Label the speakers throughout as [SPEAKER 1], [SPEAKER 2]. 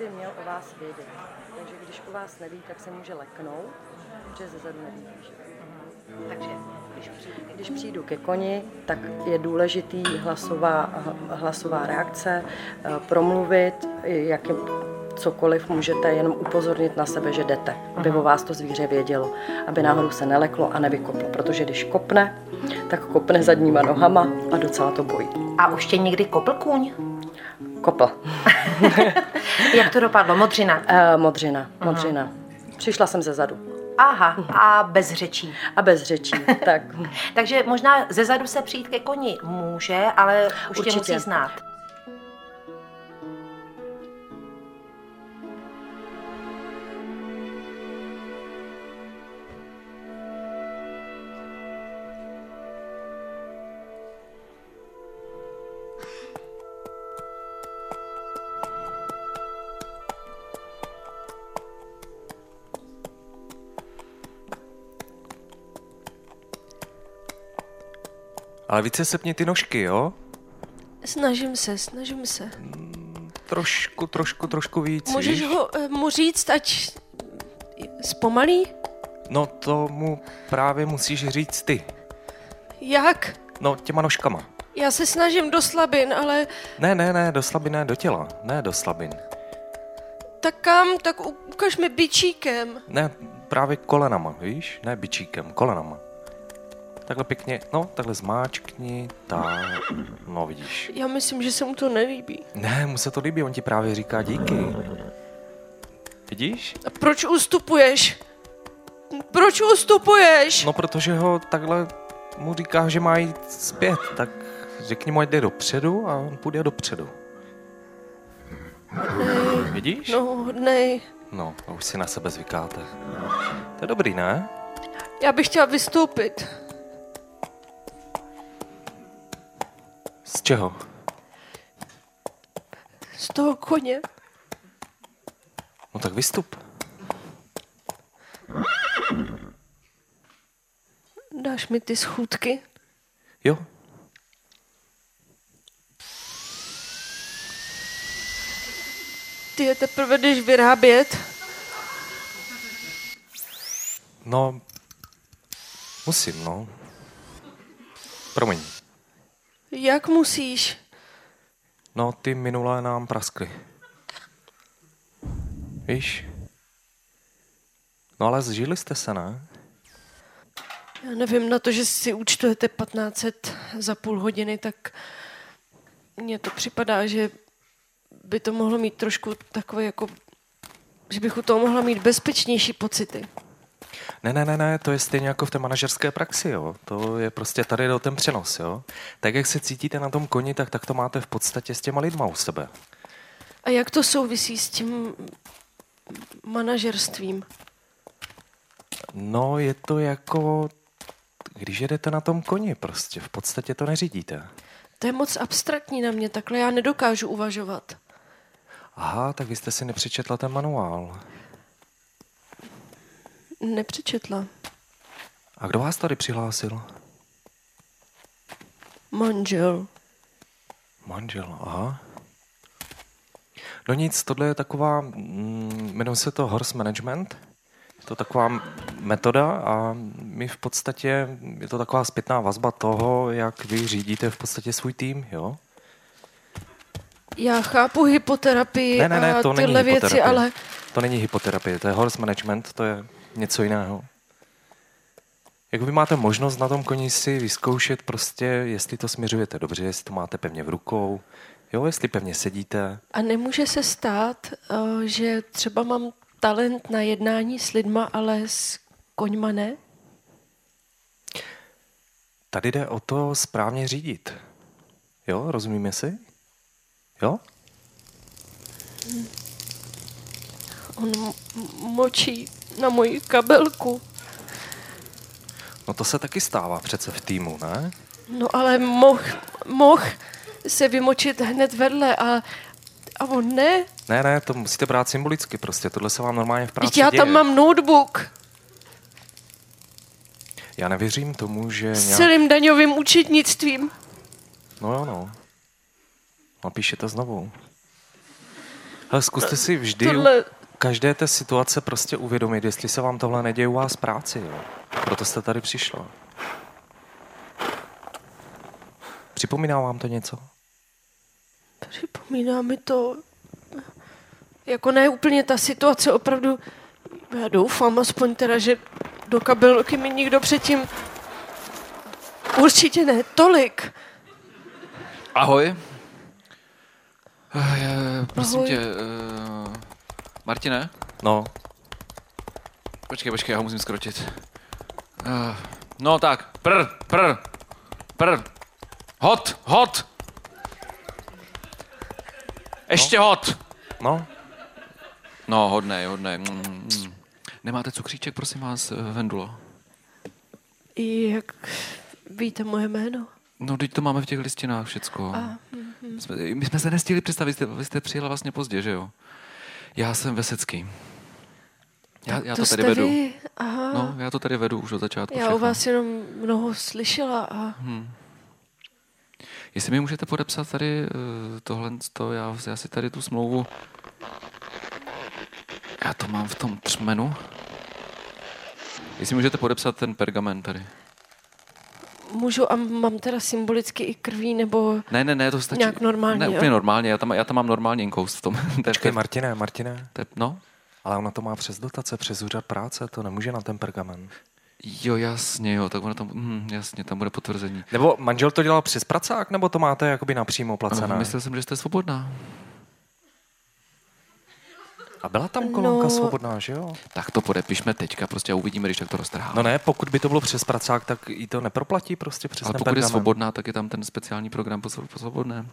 [SPEAKER 1] by měl o vás vědět. Takže když o vás neví, tak se může leknout, protože zezadu neví.
[SPEAKER 2] Takže když přijdu,
[SPEAKER 1] Když přijdu ke koni, tak je důležitý hlasová, hlasová reakce, eh, promluvit, jak cokoliv můžete jenom upozornit na sebe, že jdete, aby o vás to zvíře vědělo, aby náhodou se neleklo a nevykoplo, protože když kopne, tak kopne zadníma nohama a docela to bojí.
[SPEAKER 2] A už tě někdy kopl kůň?
[SPEAKER 1] Kopl.
[SPEAKER 2] Jak to dopadlo? Modřina.
[SPEAKER 1] Eh, modřina, modřina. Přišla jsem ze zadu
[SPEAKER 2] Aha, a bez řečí.
[SPEAKER 1] a bez řečí, tak
[SPEAKER 2] Takže možná ze zadu se přijít ke koni může, ale už tě
[SPEAKER 1] Určitě.
[SPEAKER 2] musí znát.
[SPEAKER 3] Ale více sepni ty nožky, jo?
[SPEAKER 4] Snažím se, snažím se.
[SPEAKER 3] Trošku, trošku, trošku víc,
[SPEAKER 4] Můžeš
[SPEAKER 3] víš?
[SPEAKER 4] ho, eh, mu říct, ať zpomalí?
[SPEAKER 3] No to mu právě musíš říct ty.
[SPEAKER 4] Jak?
[SPEAKER 3] No těma nožkama.
[SPEAKER 4] Já se snažím do slabin, ale
[SPEAKER 3] Ne, ne, ne, do slabin, ne, do těla. Ne, do slabin.
[SPEAKER 4] tak kam, tak ukaž mi bičíkem.
[SPEAKER 3] Ne, právě kolenama, víš? Ne bičíkem, kolenama. Takhle pěkně, no, takhle zmáčkni, tak, no vidíš.
[SPEAKER 4] Já myslím, že se mu to nelíbí.
[SPEAKER 3] Ne, mu se to líbí, on ti právě říká díky. Vidíš?
[SPEAKER 4] A proč ustupuješ? Proč ustupuješ?
[SPEAKER 3] No, protože ho takhle mu říká, že má jít zpět, tak řekni mu, ať jde dopředu a on půjde dopředu.
[SPEAKER 4] Hodnej,
[SPEAKER 3] Vidíš?
[SPEAKER 4] no hodnej.
[SPEAKER 3] No, už si na sebe zvykáte. To je dobrý, ne?
[SPEAKER 4] Já bych chtěla vystoupit.
[SPEAKER 3] Z čeho?
[SPEAKER 4] Z toho koně.
[SPEAKER 3] No tak vystup.
[SPEAKER 4] Dáš mi ty schůdky?
[SPEAKER 3] Jo.
[SPEAKER 4] Ty je teprve jdeš vyrábět.
[SPEAKER 3] No, musím, no. Promiň.
[SPEAKER 4] Jak musíš?
[SPEAKER 3] No, ty minulé nám praskly. Víš? No ale zžili jste se, ne?
[SPEAKER 4] Já nevím, na to, že si účtujete 1500 za půl hodiny, tak mně to připadá, že by to mohlo mít trošku takové jako, že bych u toho mohla mít bezpečnější pocity.
[SPEAKER 3] Ne, ne, ne, ne, to je stejně jako v té manažerské praxi, jo. To je prostě tady do ten přenos, jo. Tak, jak se cítíte na tom koni, tak, tak to máte v podstatě s těma lidma u sebe.
[SPEAKER 4] A jak to souvisí s tím manažerstvím?
[SPEAKER 3] No, je to jako, když jedete na tom koni, prostě v podstatě to neřídíte.
[SPEAKER 4] To je moc abstraktní na mě, takhle já nedokážu uvažovat.
[SPEAKER 3] Aha, tak vy jste si nepřečetla ten manuál.
[SPEAKER 4] Nepřečetla.
[SPEAKER 3] A kdo vás tady přihlásil?
[SPEAKER 4] Manžel.
[SPEAKER 3] Manžel, aha. No nic, tohle je taková, mm, jmenuje se to horse management. Je to taková metoda a my v podstatě, je to taková zpětná vazba toho, jak vy řídíte v podstatě svůj tým, jo?
[SPEAKER 4] Já chápu hypoterapii
[SPEAKER 3] Ne, ne, ne,
[SPEAKER 4] a
[SPEAKER 3] to není
[SPEAKER 4] tyhle věci,
[SPEAKER 3] hypoterapie.
[SPEAKER 4] ale
[SPEAKER 3] To není hypoterapie, to je horse management, to je něco jiného. Jak vy máte možnost na tom koni si vyzkoušet prostě, jestli to směřujete dobře, jestli to máte pevně v rukou, jo, jestli pevně sedíte.
[SPEAKER 4] A nemůže se stát, eh, že třeba mám talent na jednání s lidma, ale s koňma ne?
[SPEAKER 3] Tady jde o to správně řídit. Jo, rozumíme si? Jo?
[SPEAKER 4] On močí na moji kabelku.
[SPEAKER 3] No to se taky stává přece v týmu, ne?
[SPEAKER 4] No ale moh, moh se vymočit hned vedle a, a on ne.
[SPEAKER 3] Ne, ne, to musíte brát symbolicky prostě, tohle se vám normálně v práci
[SPEAKER 4] Teď já
[SPEAKER 3] děje.
[SPEAKER 4] tam mám notebook
[SPEAKER 3] Já nevěřím tomu, že
[SPEAKER 4] s
[SPEAKER 3] nějak...
[SPEAKER 4] celým daňovým účetnictvím.
[SPEAKER 3] No jo, no. Napíše to znovu. Ale zkuste si vždy
[SPEAKER 4] Tohle-
[SPEAKER 3] každé té situace prostě uvědomit, jestli se vám tohle neděje u vás v práci. Jo. Proto jste tady přišla. Připomíná vám to něco?
[SPEAKER 4] Připomíná mi to, jako ne úplně ta situace, opravdu, já doufám aspoň teda, že do kabelky mi nikdo předtím určitě ne tolik.
[SPEAKER 5] Ahoj. Eh, Prosím
[SPEAKER 4] Ahoj.
[SPEAKER 5] tě, uh, Martine?
[SPEAKER 3] No,
[SPEAKER 5] Počkej, počkej, já ho musím skrotit. Uh, no tak, prr, prr, prr. Hot, hot. Ještě hot.
[SPEAKER 3] no,
[SPEAKER 5] No, hodnej, hodnej. Mm, mm. Nemáte cukříček, prosím vás, eh, Vendulo?
[SPEAKER 4] Jak víte moje jméno?
[SPEAKER 5] No, teď to máme v těch listinách všecko. My jsme, my jsme se nestihli představit, jste, vy jste přijela vlastně pozdě, že jo? Já jsem Vesecký. Já, já to,
[SPEAKER 4] jste
[SPEAKER 5] tady vedu.
[SPEAKER 4] Vy? Aha.
[SPEAKER 5] No, já to tady vedu už od začátku.
[SPEAKER 4] já
[SPEAKER 5] všechno.
[SPEAKER 4] o vás jenom mnoho slyšela a
[SPEAKER 5] Jestli mi můžete podepsat tady uh, tohle, to, já, já si tady tu smlouvu, já to mám v tom třmenu. Jestli můžete podepsat ten pergament tady.
[SPEAKER 4] Můžu a mám teda symbolicky i krví nebo
[SPEAKER 5] Ne, ne, ne, to stačí.
[SPEAKER 4] Nějak normálně,
[SPEAKER 5] Ne,
[SPEAKER 4] jo?
[SPEAKER 5] úplně normálně, já tam, já tam mám normálně inkoust v tom. To je-
[SPEAKER 3] počkej, Martine, Martine,
[SPEAKER 5] to je- no,
[SPEAKER 3] ale ona to má přes dotace, přes úřad práce, to nemůže na ten pergamen.
[SPEAKER 5] jo, jasně, jo, tak ono tam, hm, jasně, tam bude potvrzení.
[SPEAKER 3] Nebo manžel to dělal přes pracák, nebo to máte jakoby napřímo placené?
[SPEAKER 5] Uh, myslel jsem, že jste svobodná.
[SPEAKER 3] A byla tam kolonka
[SPEAKER 4] No.
[SPEAKER 3] svobodná, že jo?
[SPEAKER 5] Tak to podepišme teďka, prostě a uvidíme, když tak to roztrhá.
[SPEAKER 3] No ne, pokud by to bylo přes pracák, tak jí to neproplatí prostě přes
[SPEAKER 5] Ale pokud je
[SPEAKER 3] pergamen.
[SPEAKER 5] svobodná, tak je tam ten speciální program po, svo- po svobodné.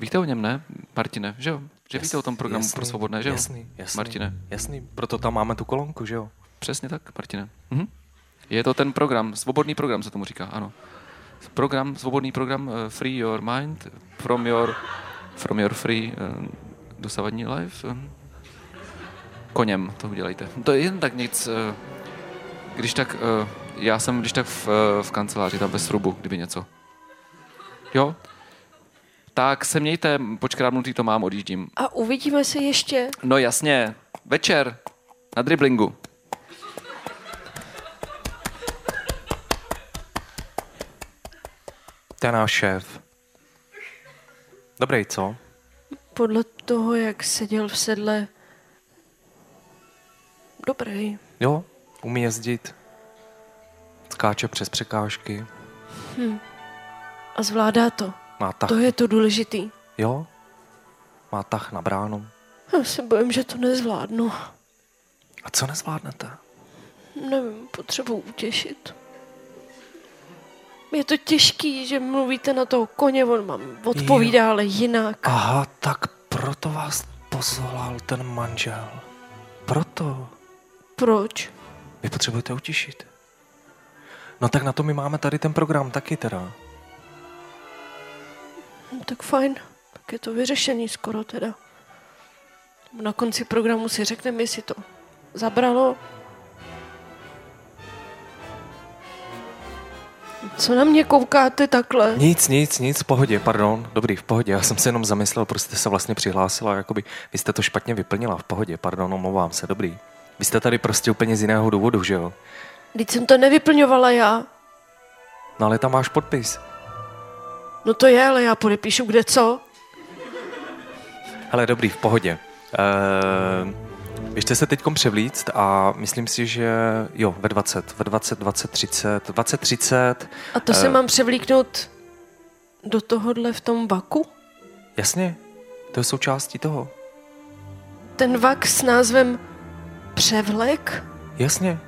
[SPEAKER 5] Víte o něm, ne, Martine? Že jo? Že víte o tom programu
[SPEAKER 3] Jasný,
[SPEAKER 5] pro svobodné, že jo?
[SPEAKER 3] Jasný, jasný,
[SPEAKER 5] Martine,
[SPEAKER 3] Jasný, proto tam máme tu kolonku, že jo?
[SPEAKER 5] přesně tak, Martine. Mhm. Je to ten program, svobodný program se tomu říká, ano. Program, svobodný program, uh, free your mind, from your, from your free uh, dosavadní life. Um, koněm to udělejte. To je jen tak nic, uh, když tak, uh, já jsem když tak v, v kanceláři, tam ve Srubu, kdyby něco. Jo? Tak se mějte, počkrábnutý to mám, odjíždím.
[SPEAKER 4] a uvidíme se ještě.
[SPEAKER 5] No jasně, večer, na driblingu.
[SPEAKER 3] To je náš šéf. Dobrý, co?
[SPEAKER 4] Podle toho, jak seděl v sedle, dobrý.
[SPEAKER 3] Jo, umí jezdit. Skáče přes překážky.
[SPEAKER 4] A zvládá to.
[SPEAKER 3] Má tah.
[SPEAKER 4] To je to důležitý.
[SPEAKER 3] Jo? Má tah na bránu.
[SPEAKER 4] Já se bojím, že to nezvládnu.
[SPEAKER 3] A co nezvládnete?
[SPEAKER 4] Nevím, potřebuji utěšit. Je to těžký, že mluvíte na toho koně, on vám odpovídá, ale jinak.
[SPEAKER 3] Aha, tak proto vás poslal ten manžel. Proto.
[SPEAKER 4] Proč?
[SPEAKER 3] Vy potřebujete utišit. No tak na to my máme tady ten program taky teda.
[SPEAKER 4] No, tak fajn, tak je to vyřešený skoro teda. Na konci programu si řekneme, jestli to zabralo. Co na mě koukáte takhle?
[SPEAKER 3] Nic, nic, nic, v pohodě, pardon. Dobrý, v pohodě. Já jsem se jenom zamyslel, proč jste se vlastně přihlásila, jakoby vy jste to špatně vyplnila, v pohodě, pardon, omlouvám se, dobrý. Vy jste tady prostě úplně z jiného důvodu, že jo?
[SPEAKER 4] Teď jsem to nevyplňovala já.
[SPEAKER 3] No ale tam váš podpis.
[SPEAKER 4] No to je, ale já podepíšu kde co.
[SPEAKER 3] Hele, dobrý, v pohodě. Ehm, běžte se teď převlíct a myslím si, že jo, ve 20, ve 20, 20, 30, 20, 30,
[SPEAKER 4] A to se
[SPEAKER 3] Eh.
[SPEAKER 4] mám převlíknout do tohohle v tom vaku?
[SPEAKER 3] jasně, to je součástí toho.
[SPEAKER 4] Ten vak s názvem Převlek?
[SPEAKER 3] Jasně.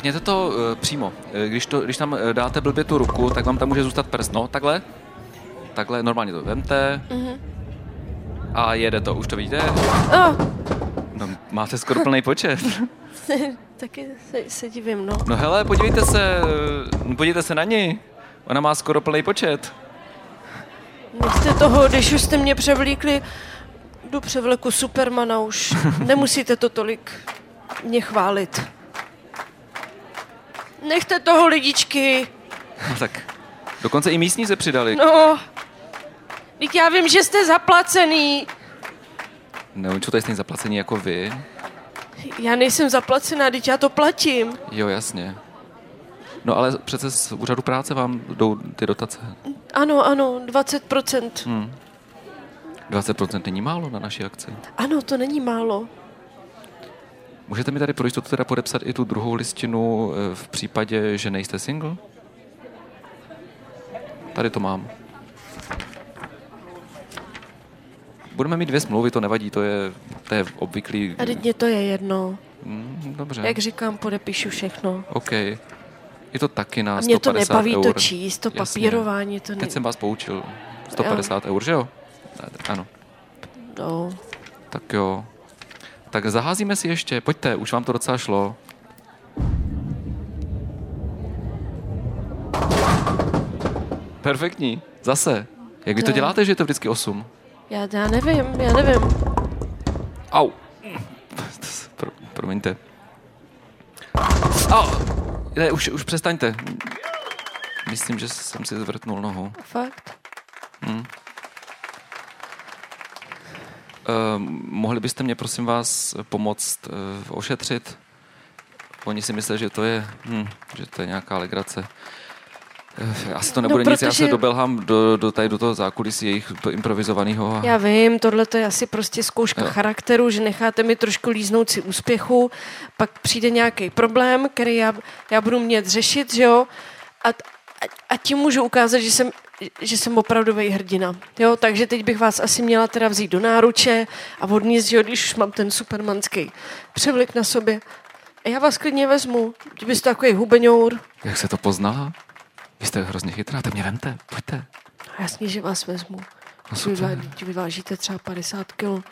[SPEAKER 5] Vrněte to uh, přímo. Eh, Když, to, když tam eh, dáte blbě tu ruku, tak vám tam může zůstat prst. No, takhle. Takhle, normálně to vemte. A jede to, už to vidíte?
[SPEAKER 4] A,
[SPEAKER 5] No, máte skoro plný počet.
[SPEAKER 4] Taky se, se divím, no.
[SPEAKER 5] No hele, podívejte se, podívejte se na ní. Ona má skoro plný počet.
[SPEAKER 4] Nechte toho, když už jste mě převlíkli do převleku Supermana, už nemusíte to tolik mě chválit. Nechte toho, lidičky.
[SPEAKER 5] No tak, dokonce i místní se přidali.
[SPEAKER 4] No, teď já vím, že jste zaplacený.
[SPEAKER 5] Ne, oni jsou tady stejně zaplacení jako vy.
[SPEAKER 4] Já nejsem zaplacená, teď já to platím.
[SPEAKER 5] Jo, jasně. No ale přece z úřadu práce vám jdou ty dotace.
[SPEAKER 4] Ano, ano, 20%.
[SPEAKER 5] Hm. 20% není málo na naší akci.
[SPEAKER 4] Ano, to není málo.
[SPEAKER 5] Můžete mi tady pro jistotu teda podepsat i tu druhou listinu eh, v případě, že nejste single? Tady to mám. Budeme mít dvě smlouvy, to nevadí, to je, to je obvyklý...
[SPEAKER 4] A teď mě to je jedno.
[SPEAKER 5] Mm, dobře,
[SPEAKER 4] Jak říkám, podepíšu všechno.
[SPEAKER 5] OK. Je to taky na
[SPEAKER 4] A mě to
[SPEAKER 5] 150
[SPEAKER 4] nebaví
[SPEAKER 5] eur.
[SPEAKER 4] to číst, to
[SPEAKER 5] Jasně.
[SPEAKER 4] papírování, to ne...
[SPEAKER 5] Teď jsem vás poučil. 150 eur, že jo? Ano.
[SPEAKER 4] No.
[SPEAKER 5] Tak jo. Tak zaházíme si ještě, pojďte, už vám to docela šlo. Perfektní, zase. Jak vy to děláte, že je to vždycky 8?
[SPEAKER 4] Já, já nevím, já nevím.
[SPEAKER 5] Au. Pro, promiňte. Au. Ne, už, už přestaňte. Myslím, že jsem si zvrtnul nohu.
[SPEAKER 4] Fakt?
[SPEAKER 5] Hm. Uh, mohli byste mě, prosím vás, pomoct uh, ošetřit? Oni si myslí, že to je, hm, že to je nějaká legrace. Uh, asi to nebude
[SPEAKER 4] No,
[SPEAKER 5] nic, já se
[SPEAKER 4] protože-
[SPEAKER 5] dobelhám do, do, tady do toho zákulisí jejich improvizovaného. A...
[SPEAKER 4] Já vím, tohle to je asi prostě zkouška
[SPEAKER 5] Jo.
[SPEAKER 4] charakteru, že necháte mi trošku líznout si úspěchu, pak přijde nějaký problém, který já, já budu mět řešit, že jo, a, a, a tím můžu ukázat, že jsem, že jsem opravdový hrdina. Jo, takže teď bych vás asi měla teda vzít do náruče a odníst, že jo, když už mám ten supermanský převlik na sobě. A já vás klidně vezmu, kdybyste takový hubeňour.
[SPEAKER 5] Jak se to pozná? Vy jste hrozně chytrá, tak mě vemte, pojďte.
[SPEAKER 4] Jasně, že vás vezmu.
[SPEAKER 5] No super.
[SPEAKER 4] vy vážíte třeba 50 kg.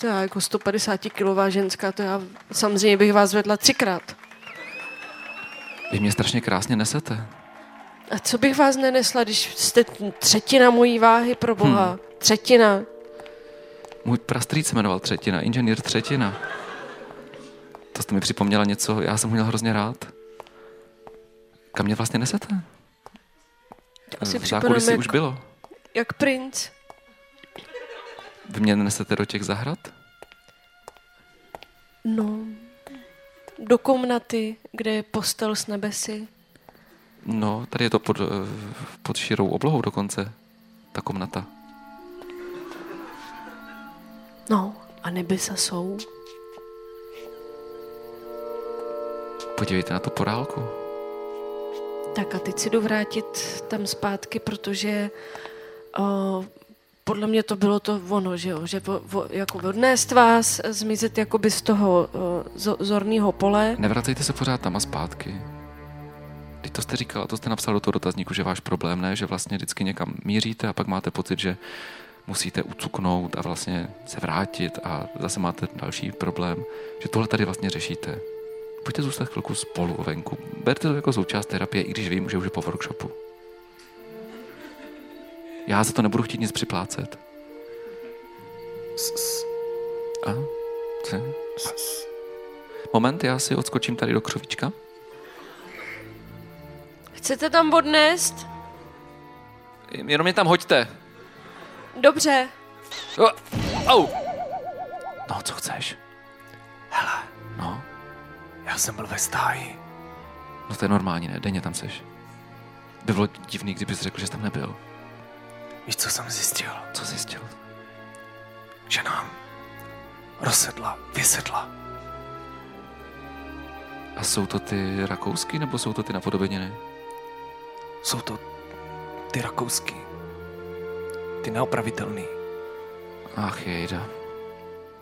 [SPEAKER 4] To já jako 150 kilová ženská, to já samozřejmě bych vás vedla třikrát.
[SPEAKER 5] Vy mě strašně krásně nesete.
[SPEAKER 4] A co bych vás nenesla, když jste třetina mojí váhy pro boha? Hmm. Třetina.
[SPEAKER 5] Můj prastrýc se jmenoval Třetina, inženýr Třetina. To jste mi připomněla něco, já jsem ho měl hrozně rád. Kam mě vlastně nesete?
[SPEAKER 4] Asi
[SPEAKER 5] v zákulisí
[SPEAKER 4] jak,
[SPEAKER 5] už bylo.
[SPEAKER 4] jak princ.
[SPEAKER 5] Vy mě nesete do těch zahrad?
[SPEAKER 4] No, do komnaty, kde je postel s nebesy.
[SPEAKER 5] No, tady je to pod, eh, pod širou oblohou dokonce. Ta komnata.
[SPEAKER 4] No, a nebesa jsou.
[SPEAKER 5] Podívejte na tu porálku.
[SPEAKER 4] Tak a teď si jdu vrátit tam zpátky, protože uh, podle mě to bylo to ono, že jo, že vo, vo, jako odnést vás, zmizet jakoby z toho uh, zorného pole.
[SPEAKER 5] Nevracejte se pořád tam a zpátky. Teď to jste říkala, to jste napsal do toho dotazníku, že váš problém ne, že vlastně vždycky někam míříte a pak máte pocit, že musíte ucuknout a vlastně se vrátit a zase máte další problém, že tohle tady vlastně řešíte. Pojďte zůstat chvilku spolu venku. Berte to jako součást terapie, i když vím, že už je po workshopu. Já za to nebudu chtít nic připlácet. A? Co? Moment, já si odskočím tady do křovíčka.
[SPEAKER 4] Chcete tam odnést?
[SPEAKER 5] Jenom mě tam hoďte.
[SPEAKER 4] Dobře.
[SPEAKER 5] O, au. No, co chceš? Hele. No,
[SPEAKER 3] Já jsem byl ve stáji.
[SPEAKER 5] no to je normální, ne? Denně tam seš. By bylo divný, kdybys řekl, že jsi tam nebyl.
[SPEAKER 3] Víš, co jsem zjistil?
[SPEAKER 5] Co zjistil?
[SPEAKER 3] Že nám rozsedla, vysedla.
[SPEAKER 5] A jsou to ty rakousky, nebo jsou to ty napodobeniny?
[SPEAKER 3] Jsou to ty rakousky. Ty neopravitelný.
[SPEAKER 5] Ach jejda.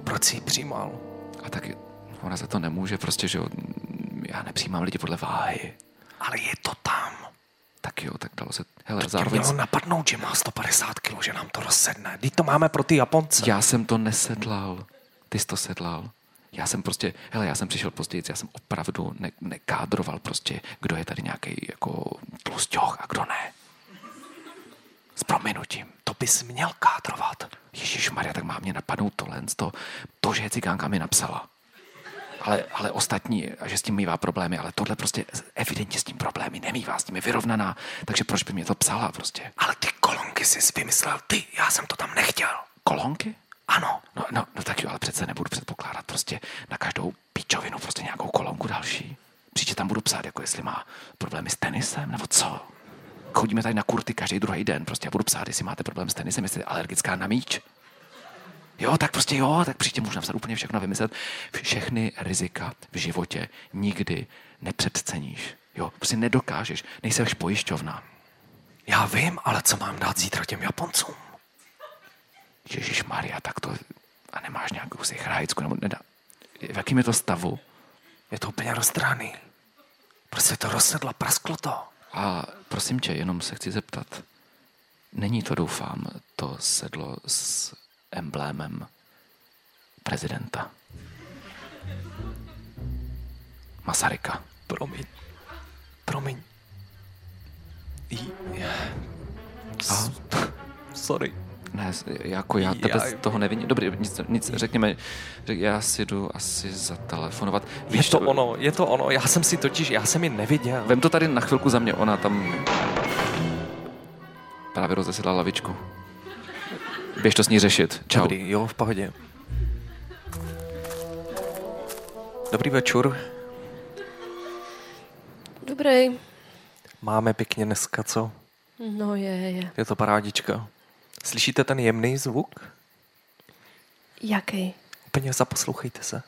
[SPEAKER 3] Proč jsi ji přijímal?
[SPEAKER 5] A taky ona za to nemůže, prostě, že já nepřijímám lidi podle váhy.
[SPEAKER 3] Ale je to tam.
[SPEAKER 5] Tak jo, tak dalo se, hele,
[SPEAKER 3] To
[SPEAKER 5] zároveň...
[SPEAKER 3] mělo napadnout, že má 150 kg, že nám to rozsedne. Teď to máme pro ty Japonce.
[SPEAKER 5] Já jsem to nesedlal. Ty jsi to sedlal. Já jsem prostě, hele, já jsem přišel později, já jsem opravdu ne, nekádroval prostě, kdo je tady nějaký jako tlusťoch a kdo ne. S prominutím.
[SPEAKER 3] To bys měl kádrovat.
[SPEAKER 5] Ježíš Maria, tak má mě napadnout tohle, to, to, že je cigánka mi napsala. Ale, ale ostatní, a že s tím mývá problémy, ale tohle prostě evidentně s tím problémy nemývá, s tím je vyrovnaná, takže proč by mě to psala prostě?
[SPEAKER 3] Ale ty kolonky jsi vymyslel ty, já jsem to tam nechtěl.
[SPEAKER 5] Kolonky?
[SPEAKER 3] Ano.
[SPEAKER 5] No, no, no tak jo, ale přece nebudu předpokládat prostě na každou píčovinu prostě nějakou kolonku další. Příště tam budu psát, jako jestli má problémy s tenisem, nebo co. Chodíme tady na kurty každý druhý den, prostě já budu psát, jestli máte problém s tenisem, jestli jste alergická na míč. Jo, tak prostě jo, tak příště můžu napsat úplně všechno vymyslet. Všechny rizika v životě nikdy nepředceníš. Jo, prostě nedokážeš, nejseš pojišťovna.
[SPEAKER 3] Já vím, ale co mám dát zítra těm Japoncům?
[SPEAKER 5] Ježíš Maria, tak to... A nemáš nějakou si chrajicku, nebo nedá... V jakým je to stavu?
[SPEAKER 3] Je to úplně rozdraný. Prostě to rozsedlo, prasklo to.
[SPEAKER 5] A prosím tě, jenom se chci zeptat. Není to, doufám, to sedlo s emblémem prezidenta? Masaryka.
[SPEAKER 3] Promiň. Promiň. J-
[SPEAKER 5] A?
[SPEAKER 3] Sorry.
[SPEAKER 5] Ne, jako já tebe
[SPEAKER 3] Já-
[SPEAKER 5] z toho neviním. Dobrý, nic, nic řekněme, řek, já si jdu asi zatelefonovat.
[SPEAKER 3] Je to ono, je to ono. Já jsem si totiž, já jsem ji neviděl.
[SPEAKER 5] Vem to tady na chvilku za mě, ona tam právě rozesedla lavičku. Běž to s ní řešit. Čau.
[SPEAKER 3] Dobrý, jo, v pohodě. Dobrý večer.
[SPEAKER 4] Dobrý.
[SPEAKER 3] Máme pěkně dneska, co?
[SPEAKER 4] No je, je.
[SPEAKER 3] Je to parádička. Slyšíte ten jemný zvuk?
[SPEAKER 4] Jaký?
[SPEAKER 3] Úplně zaposlouchejte se.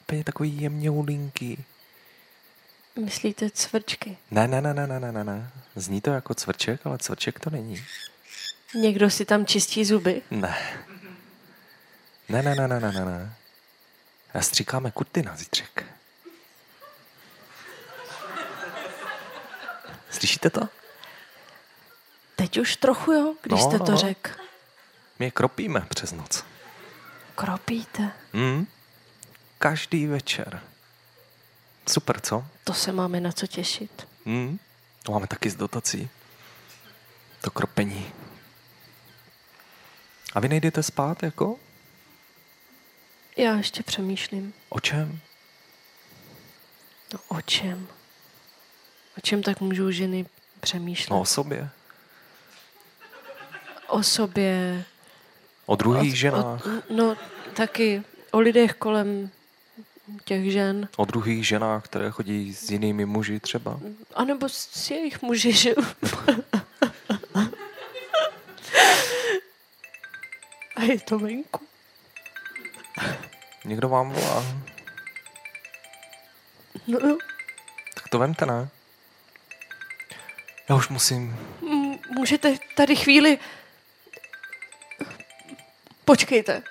[SPEAKER 3] Úplně takový jemně ulinký.
[SPEAKER 4] Myslíte cvrčky?
[SPEAKER 3] Ne, ne, ne, ne, ne, ne, ne. Zní to jako cvrček, ale cvrček to není.
[SPEAKER 4] Někdo si tam čistí zuby?
[SPEAKER 3] Ne. Ne, ne, ne, ne, ne, ne, ne. A stříkáme kurty na zítřek. Slyšíte to?
[SPEAKER 4] Teď už trochu jo, když
[SPEAKER 3] No,
[SPEAKER 4] jste
[SPEAKER 3] no,
[SPEAKER 4] to
[SPEAKER 3] no.
[SPEAKER 4] řekl.
[SPEAKER 3] My je kropíme přes noc.
[SPEAKER 4] Kropíte.
[SPEAKER 3] Hmm? Každý večer. Super, co?
[SPEAKER 4] To se máme na co těšit.
[SPEAKER 3] Hmm? To máme taky z dotací. To kropení. A vy nejdete spát, jako?
[SPEAKER 4] Já ještě přemýšlím.
[SPEAKER 3] O čem?
[SPEAKER 4] No o čem? O čem tak můžou ženy přemýšlet?
[SPEAKER 3] No o sobě.
[SPEAKER 4] O sobě.
[SPEAKER 3] O druhých ženách.
[SPEAKER 4] O, no taky o lidech kolem těch žen.
[SPEAKER 3] O druhých ženách, které chodí s jinými muži třeba.
[SPEAKER 4] A nebo s jejich muži, že? A je to venku.
[SPEAKER 3] Někdo vám volá.
[SPEAKER 4] No jo.
[SPEAKER 3] Tak to vemte, ne? Já už musím.
[SPEAKER 4] M- Můžete tady chvíli... Počkejte.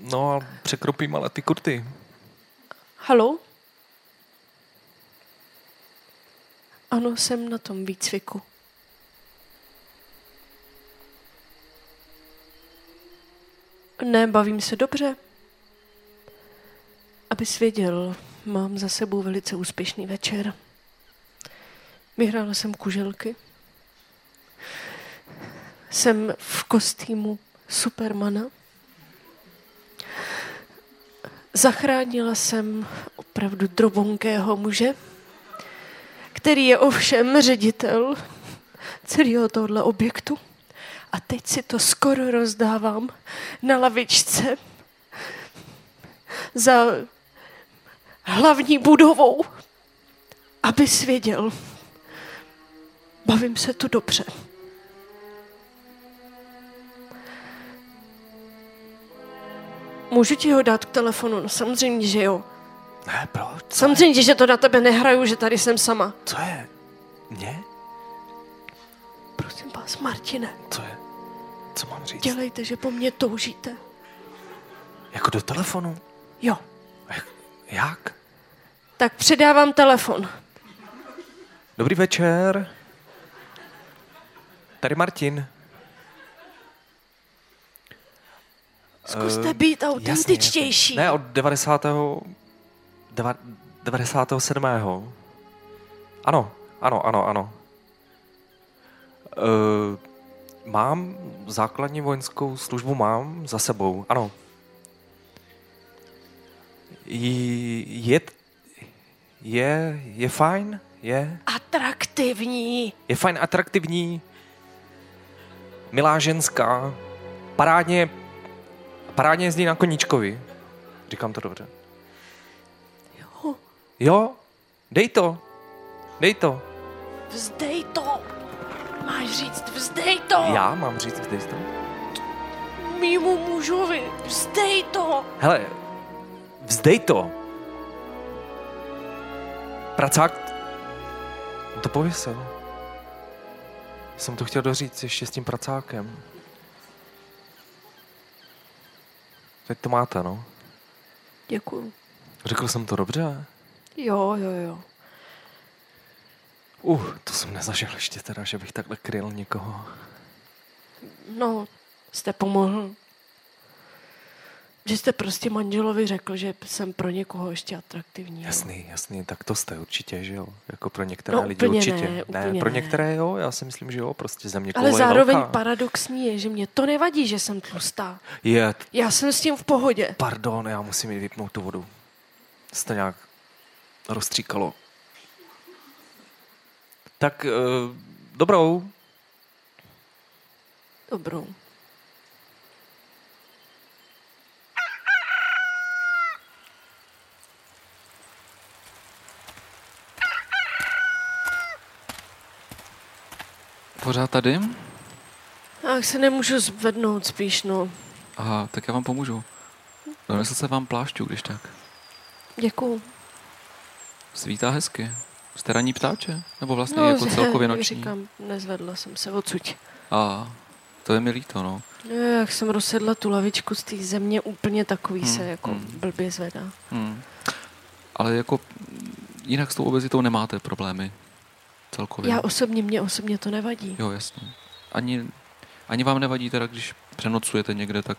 [SPEAKER 3] No a překropím ale ty kurty.
[SPEAKER 4] Halo? Ano, jsem na tom výcviku. Ne, bavím se dobře. Abys věděl, mám za sebou velice úspěšný večer. Vyhrála jsem kuželky. Jsem v kostýmu Supermana. Zachránila jsem opravdu drobonkého muže, který je ovšem ředitel celého tohle objektu. A teď si to skoro rozdávám na lavičce za hlavní budovou, aby svěděl. Bavím se tu dobře. Můžu ti ho dát k telefonu? No samozřejmě, že jo.
[SPEAKER 3] Ne, proč? Co,
[SPEAKER 4] Samozřejmě, že to na tebe nehraju, že tady jsem sama.
[SPEAKER 3] co je? Mě?
[SPEAKER 4] Prosím vás, Martine,
[SPEAKER 3] Co je? Co mám říct?
[SPEAKER 4] dělejte, že po mně toužíte.
[SPEAKER 3] Jako do telefonu?
[SPEAKER 4] Jo,
[SPEAKER 3] Jak? Jak?
[SPEAKER 4] tak předávám telefon.
[SPEAKER 3] Dobrý večer. Tady Martin.
[SPEAKER 4] Zkuste
[SPEAKER 3] Eh,
[SPEAKER 4] být
[SPEAKER 3] jasně,
[SPEAKER 4] autentičtější.
[SPEAKER 3] jasně. Ne, od 90. deva- 97. Ano, ano, ano, ano. Uh, mám základní vojenskou službu, mám za sebou, ano. Je, je, je fajn, je,
[SPEAKER 4] Atraktivní.
[SPEAKER 3] je fajn, atraktivní, milá ženská, parádně, parádně jezdí na koníčkovi. Říkám to dobře.
[SPEAKER 4] Jo,
[SPEAKER 3] Jo, dej to, dej to.
[SPEAKER 4] vzdej to. Máš říct, vzdej to.
[SPEAKER 3] Já mám říct, dej to.
[SPEAKER 4] Mýmu mužovi, vzdej to.
[SPEAKER 3] Hele, vzdej to. Pracák to pověsil. Jsem to chtěl doříct ještě s tím pracákem. Teď to máte, no.
[SPEAKER 4] Děkuju.
[SPEAKER 3] Řekl jsem to dobře?
[SPEAKER 4] Jo, jo, jo.
[SPEAKER 3] Uh, to jsem nezažil ještě teda, že bych takhle kryl někoho.
[SPEAKER 4] No, jste pomohl. Že jste prostě manželovi řekl, že jsem pro někoho ještě atraktivní. jo.
[SPEAKER 3] Jasný, jasný, tak to jste určitě, že jo? Jako pro některé
[SPEAKER 4] No,
[SPEAKER 3] lidi určitě.
[SPEAKER 4] ne, úplně
[SPEAKER 3] pro
[SPEAKER 4] ne.
[SPEAKER 3] některé jo, já si myslím, že jo, prostě země
[SPEAKER 4] Ale
[SPEAKER 3] koule
[SPEAKER 4] zároveň
[SPEAKER 3] velká.
[SPEAKER 4] paradoxní je, že mě to nevadí, že jsem tlustá.
[SPEAKER 3] Je,
[SPEAKER 4] Já jsem s tím v pohodě.
[SPEAKER 3] pardon, já musím jít vypnout tu vodu. Jste nějak rozstříkalo. Tak, uh, dobrou.
[SPEAKER 4] Dobrou.
[SPEAKER 5] Pořád tady?
[SPEAKER 4] Já se nemůžu zvednout spíš, no.
[SPEAKER 5] Aha, tak já vám pomůžu. Donesl se vám plášťu, když tak.
[SPEAKER 4] Děkuju.
[SPEAKER 5] Svítá hezky. Jste ranní ptáče? Nebo vlastně jako celkově noční?
[SPEAKER 4] No, Říkám, nezvedla jsem se odsuť.
[SPEAKER 5] A to je mi líto, no.
[SPEAKER 4] No, Jak jsem rozsedla tu lavičku z té země, úplně takový
[SPEAKER 5] Hmm,
[SPEAKER 4] se jako
[SPEAKER 5] hmm.
[SPEAKER 4] blbě zvedá.
[SPEAKER 5] Hmm. Ale jako jinak s tou obezitou nemáte problémy celkově.
[SPEAKER 4] Já osobně, mě osobně to nevadí.
[SPEAKER 5] Jo, jasně. Ani, ani vám nevadí teda, když přenocujete někde tak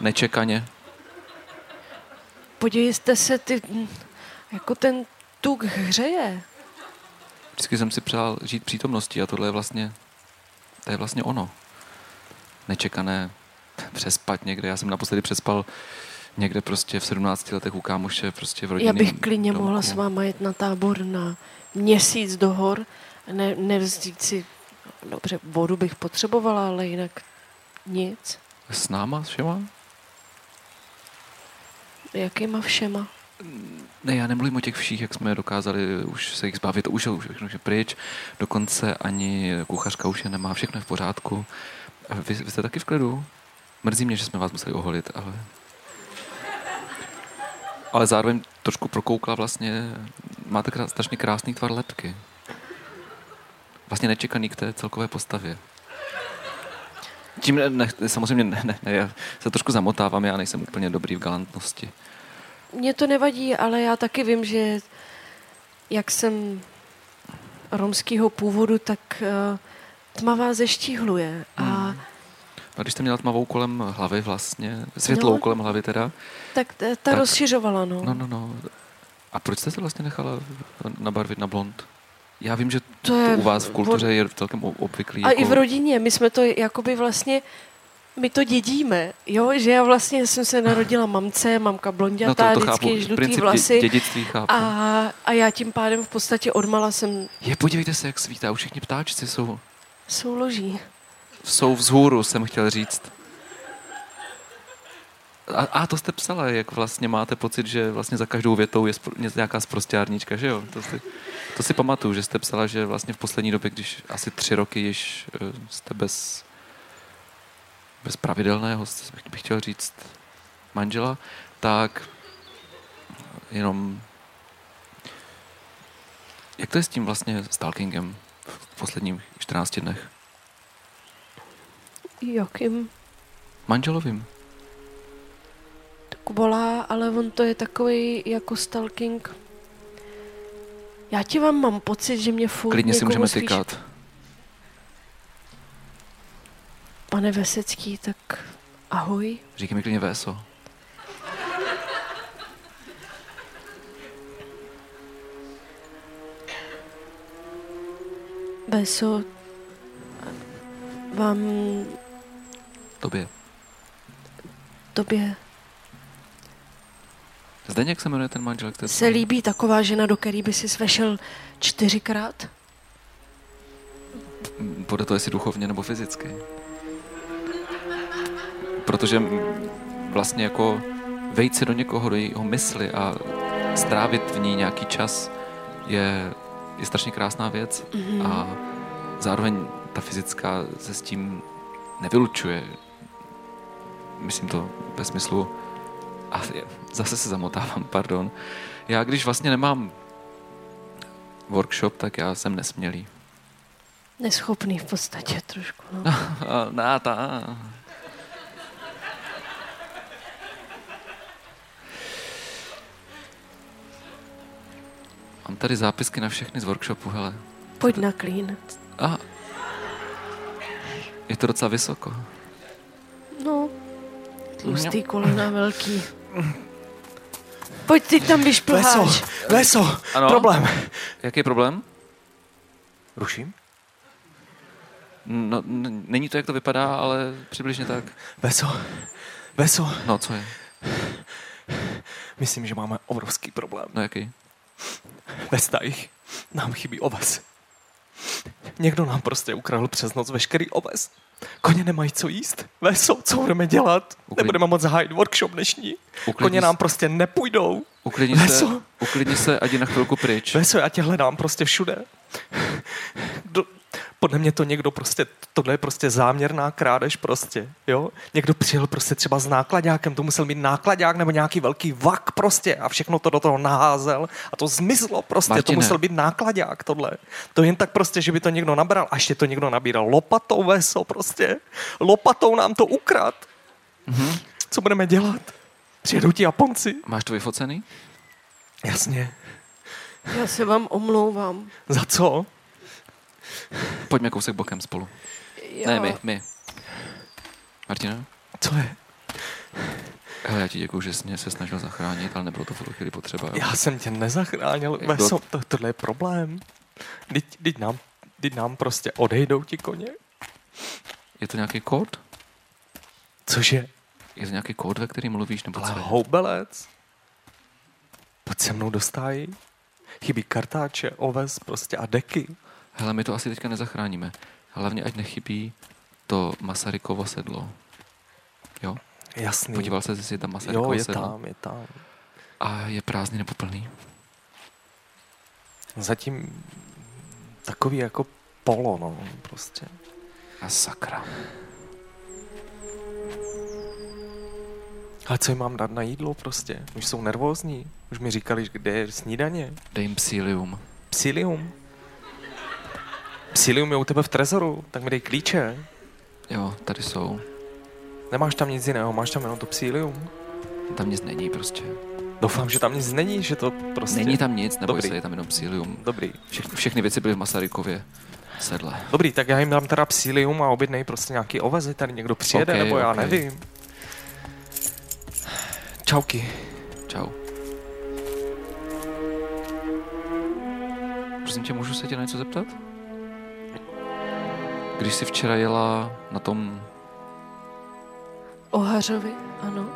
[SPEAKER 5] nečekaně?
[SPEAKER 4] Podívejte se, ty, jako ten tuk hřeje.
[SPEAKER 5] Vždycky jsem si přál žít přítomností a tohle je vlastně, to je vlastně ono. Nečekané přespat někde. Já jsem naposledy přespal někde prostě v 17 letech u kámoše, prostě v
[SPEAKER 4] Já
[SPEAKER 5] rodinném
[SPEAKER 4] bych klidně
[SPEAKER 5] domku.
[SPEAKER 4] mohla s váma jet na tábor na měsíc do hor, ne, nevzít si, dobře, vodu bych potřebovala, ale jinak nic.
[SPEAKER 5] S náma, s všema?
[SPEAKER 4] Jakýma všema?
[SPEAKER 5] Ne, já nemluvím o těch vších, jak jsme dokázali už se jich zbavit, už je už všechno je pryč, dokonce ani kuchařka už je nemá, všechno je v pořádku. Vy, vy jste taky v klidu? Mrzí mě, že jsme vás museli oholit, ale... Ale zároveň trošku prokoukla vlastně, máte krás, strašně krásný tvar lepky. Vlastně nečekaný k té celkové postavě. Tím ne, ne, samozřejmě ne, ne, ne, já se trošku zamotávám, já nejsem úplně dobrý v galantnosti.
[SPEAKER 4] Mně to nevadí, ale já taky vím, že jak jsem romského původu, tak uh, tmavá zeštíhluje. A
[SPEAKER 5] Hmm. A když jste měla tmavou kolem hlavy vlastně, světlou
[SPEAKER 4] No.
[SPEAKER 5] kolem hlavy teda,
[SPEAKER 4] tak ta, ta
[SPEAKER 5] Tak.
[SPEAKER 4] rozšiřovala, no.
[SPEAKER 5] no, no, no. A proč jste se vlastně nechala nabarvit na blond? Já vím, že to,
[SPEAKER 4] To je
[SPEAKER 5] u vás v kultuře je celkem obvyklý.
[SPEAKER 4] A
[SPEAKER 5] jako,
[SPEAKER 4] i v rodině, my jsme to jakoby vlastně, my to dědíme, jo, že já vlastně jsem se narodila mamce, mamka
[SPEAKER 5] no
[SPEAKER 4] blondětá,
[SPEAKER 5] to, to chápu,
[SPEAKER 4] vždycky žlutý
[SPEAKER 5] princip dě-
[SPEAKER 4] vlasy
[SPEAKER 5] dědictví chápu.
[SPEAKER 4] a, a já tím pádem v podstatě odmala jsem
[SPEAKER 5] Je, podívejte se, jak svítá, už všichni ptáčci jsou,
[SPEAKER 4] souloží.
[SPEAKER 5] Jsou vzhůru, jsem chtěl říct. A, a to jste psala, jak vlastně máte pocit, že vlastně za každou větou je spro, nějaká sprostěrnička, že jo? To si, to si pamatuju, že jste psala, že vlastně v poslední době, když asi tři roky již eh, jste bez, bez pravidelného, bych- bych chtěl říct, manžela, tak jenom jak to je s tím vlastně stalkingem v posledních 14 dnech?
[SPEAKER 4] Jakým?
[SPEAKER 5] Manželovým.
[SPEAKER 4] Tak volá, ale on to je takový jako stalking. Já ti vám mám pocit, že mě furt
[SPEAKER 5] Klidně si můžeme
[SPEAKER 4] spíš-
[SPEAKER 5] tykat.
[SPEAKER 4] Pane Vesecký, tak Ahoj.
[SPEAKER 5] Říkej mi klidně VSO.
[SPEAKER 4] Beso, vám,
[SPEAKER 5] Tobě.
[SPEAKER 4] tobě
[SPEAKER 5] Zdeněk se jmenuje ten manžel, který...
[SPEAKER 4] se líbí taková žena, do který by si svešel čtyřikrát?
[SPEAKER 5] Bude to jestli duchovně nebo fyzicky. Protože vlastně jako vejít se do někoho, do jeho mysli a strávit v ní nějaký čas je, je strašně krásná věc mm-hmm. a zároveň ta fyzická se s tím nevylučuje. Myslím to ve smyslu, a zase se zamotávám, pardon. Já když vlastně nemám workshop, tak já jsem nesmělý.
[SPEAKER 4] Neschopný v podstatě trošku. No.
[SPEAKER 5] Na, ta. Mám tady zápisky na všechny z workshopu, hele.
[SPEAKER 4] Pojď na klín.
[SPEAKER 5] A je to docela vysoko.
[SPEAKER 4] No, tlustý kolena velký. Pojď ty tam vyšplháš.
[SPEAKER 3] Veso,
[SPEAKER 5] Ano?
[SPEAKER 3] problém.
[SPEAKER 5] Jaký je problém?
[SPEAKER 3] Ruším?
[SPEAKER 5] No, n- není to, jak to vypadá, ale přibližně tak.
[SPEAKER 3] Veso, Veso,
[SPEAKER 5] No, co je?
[SPEAKER 3] myslím, že máme obrovský problém.
[SPEAKER 5] No, jaký?
[SPEAKER 3] Ve stajích nám chybí oves. Někdo nám prostě ukradl přes noc veškerý oves. Koně nemají co jíst. Veso, co budeme dělat?
[SPEAKER 5] Uklid-
[SPEAKER 3] Nebudeme moc zahájit workshop dnešní.
[SPEAKER 5] Uklidni
[SPEAKER 3] Koně
[SPEAKER 5] se.
[SPEAKER 3] nám prostě nepůjdou.
[SPEAKER 5] Uklidni se,
[SPEAKER 3] Veso.
[SPEAKER 5] uklidni se, ať je na chvilku pryč.
[SPEAKER 3] Veso, já tě hledám prostě všude. Do, podle mě to někdo prostě, tohle je prostě záměrná krádež prostě, jo? Někdo přijel prostě třeba s nákladákem, to musel mít nákladák nebo nějaký velký vak prostě a všechno to do toho naházel a to zmizlo prostě,
[SPEAKER 5] Martine.
[SPEAKER 3] to musel být nákladák tohle. To jen tak prostě, že by to někdo nabral a ještě to někdo nabíral lopatou Veso prostě. Lopatou nám to ukrad.
[SPEAKER 5] Mhm.
[SPEAKER 3] Co budeme dělat? Přijedou ti Japonci?
[SPEAKER 5] Máš to vyfocený?
[SPEAKER 3] Jasně.
[SPEAKER 4] Já se vám omlouvám.
[SPEAKER 3] Za co?
[SPEAKER 5] Pojďme kousek bokem spolu.
[SPEAKER 4] Já...
[SPEAKER 5] Ne, my, my. Martina?
[SPEAKER 3] Co je?
[SPEAKER 5] Hele, já ti děkuju, že jsi mě se snažil zachránit, ale nebylo to v tuto chvíli potřeba. Jo?
[SPEAKER 3] Já jsem tě nezachránil.
[SPEAKER 5] Jak
[SPEAKER 3] Veso, to, tohle je problém. Teď, teď, nám, teď nám prostě odejdou ti koně.
[SPEAKER 5] Je to nějaký kód?
[SPEAKER 3] Cože?
[SPEAKER 5] Je to nějaký kód, ve který mluvíš, nebo
[SPEAKER 3] Ale
[SPEAKER 5] co?
[SPEAKER 3] houbelec. Pojď se mnou do stájí. Chybí kartáče, oves prostě a deky.
[SPEAKER 5] Hele, my to asi teďka nezachráníme. Hlavně, ať nechybí to Masarykovo sedlo. Jo?
[SPEAKER 3] Jasný.
[SPEAKER 5] Podíval se, jestli je tam Masarykovo
[SPEAKER 3] jo, je
[SPEAKER 5] sedlo.
[SPEAKER 3] tam, je tam.
[SPEAKER 5] A je prázdný nebo plný?
[SPEAKER 3] Zatím takový jako polo, no, prostě.
[SPEAKER 5] A sakra.
[SPEAKER 3] Ale co jim mám dát na jídlo prostě? Už jsou nervózní. Už mi říkali, kde je snídaně.
[SPEAKER 5] Dej jim psílium.
[SPEAKER 3] Psilium. Psilium je u tebe v trezoru, tak mi dej klíče.
[SPEAKER 5] Jo, tady jsou.
[SPEAKER 3] Nemáš tam nic jiného, máš tam jenom to psílium.
[SPEAKER 5] Tam nic není prostě.
[SPEAKER 3] Doufám, že tam nic není, že to prostě...
[SPEAKER 5] Není tam nic, neboj
[SPEAKER 3] Dobrý.
[SPEAKER 5] se, je tam jenom psílium.
[SPEAKER 3] Dobrý.
[SPEAKER 5] Všechny, všechny věci byly v Masarykově sedle.
[SPEAKER 3] Dobrý, tak já jim dám teda psílium a objednej prostě nějaký ovezy, tady někdo přijede,
[SPEAKER 5] Ok,
[SPEAKER 3] nebo já
[SPEAKER 5] ok.
[SPEAKER 3] nevím. Čauky.
[SPEAKER 5] Čau. Prosím tě, můžu se tě na něco zeptat? Když jsi včera jela na tom...
[SPEAKER 4] Ohařovi, ano.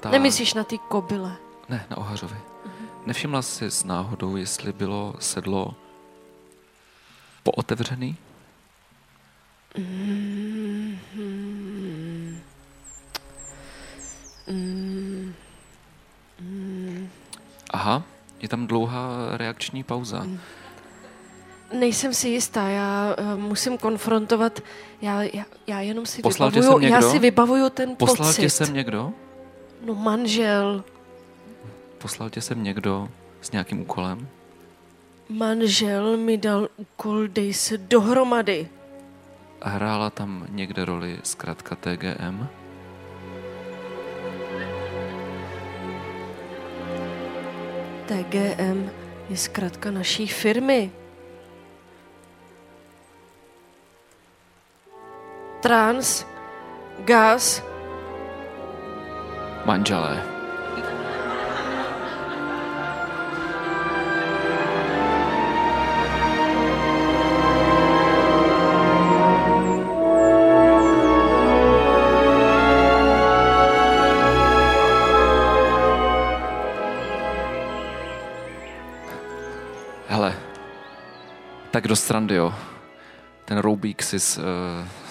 [SPEAKER 5] Ta...
[SPEAKER 4] Nemyslíš na ty kobyle?
[SPEAKER 5] Ne, na Ohařovi. Nevšimla jsi s náhodou, jestli bylo sedlo pootevřený?
[SPEAKER 4] Mm, mm,
[SPEAKER 5] Aha, je tam dlouhá reakční pauza.
[SPEAKER 4] Nejsem si jistá, já uh, musím konfrontovat, já, já, já jenom si
[SPEAKER 5] Poslal
[SPEAKER 4] vybavuju, já si vybavuju ten
[SPEAKER 5] Poslal
[SPEAKER 4] pocit.
[SPEAKER 5] tě sem někdo?
[SPEAKER 4] No manžel,
[SPEAKER 5] Poslal tě sem někdo s nějakým úkolem?
[SPEAKER 4] manžel mi dal úkol, dej se dohromady.
[SPEAKER 5] A hrála tam někde roli zkrátka TGM?
[SPEAKER 4] TGM je zkrátka naší firmy. Trans Gás,
[SPEAKER 5] Manželé. Tak do strandy, jo. Ten roubík jsi uh,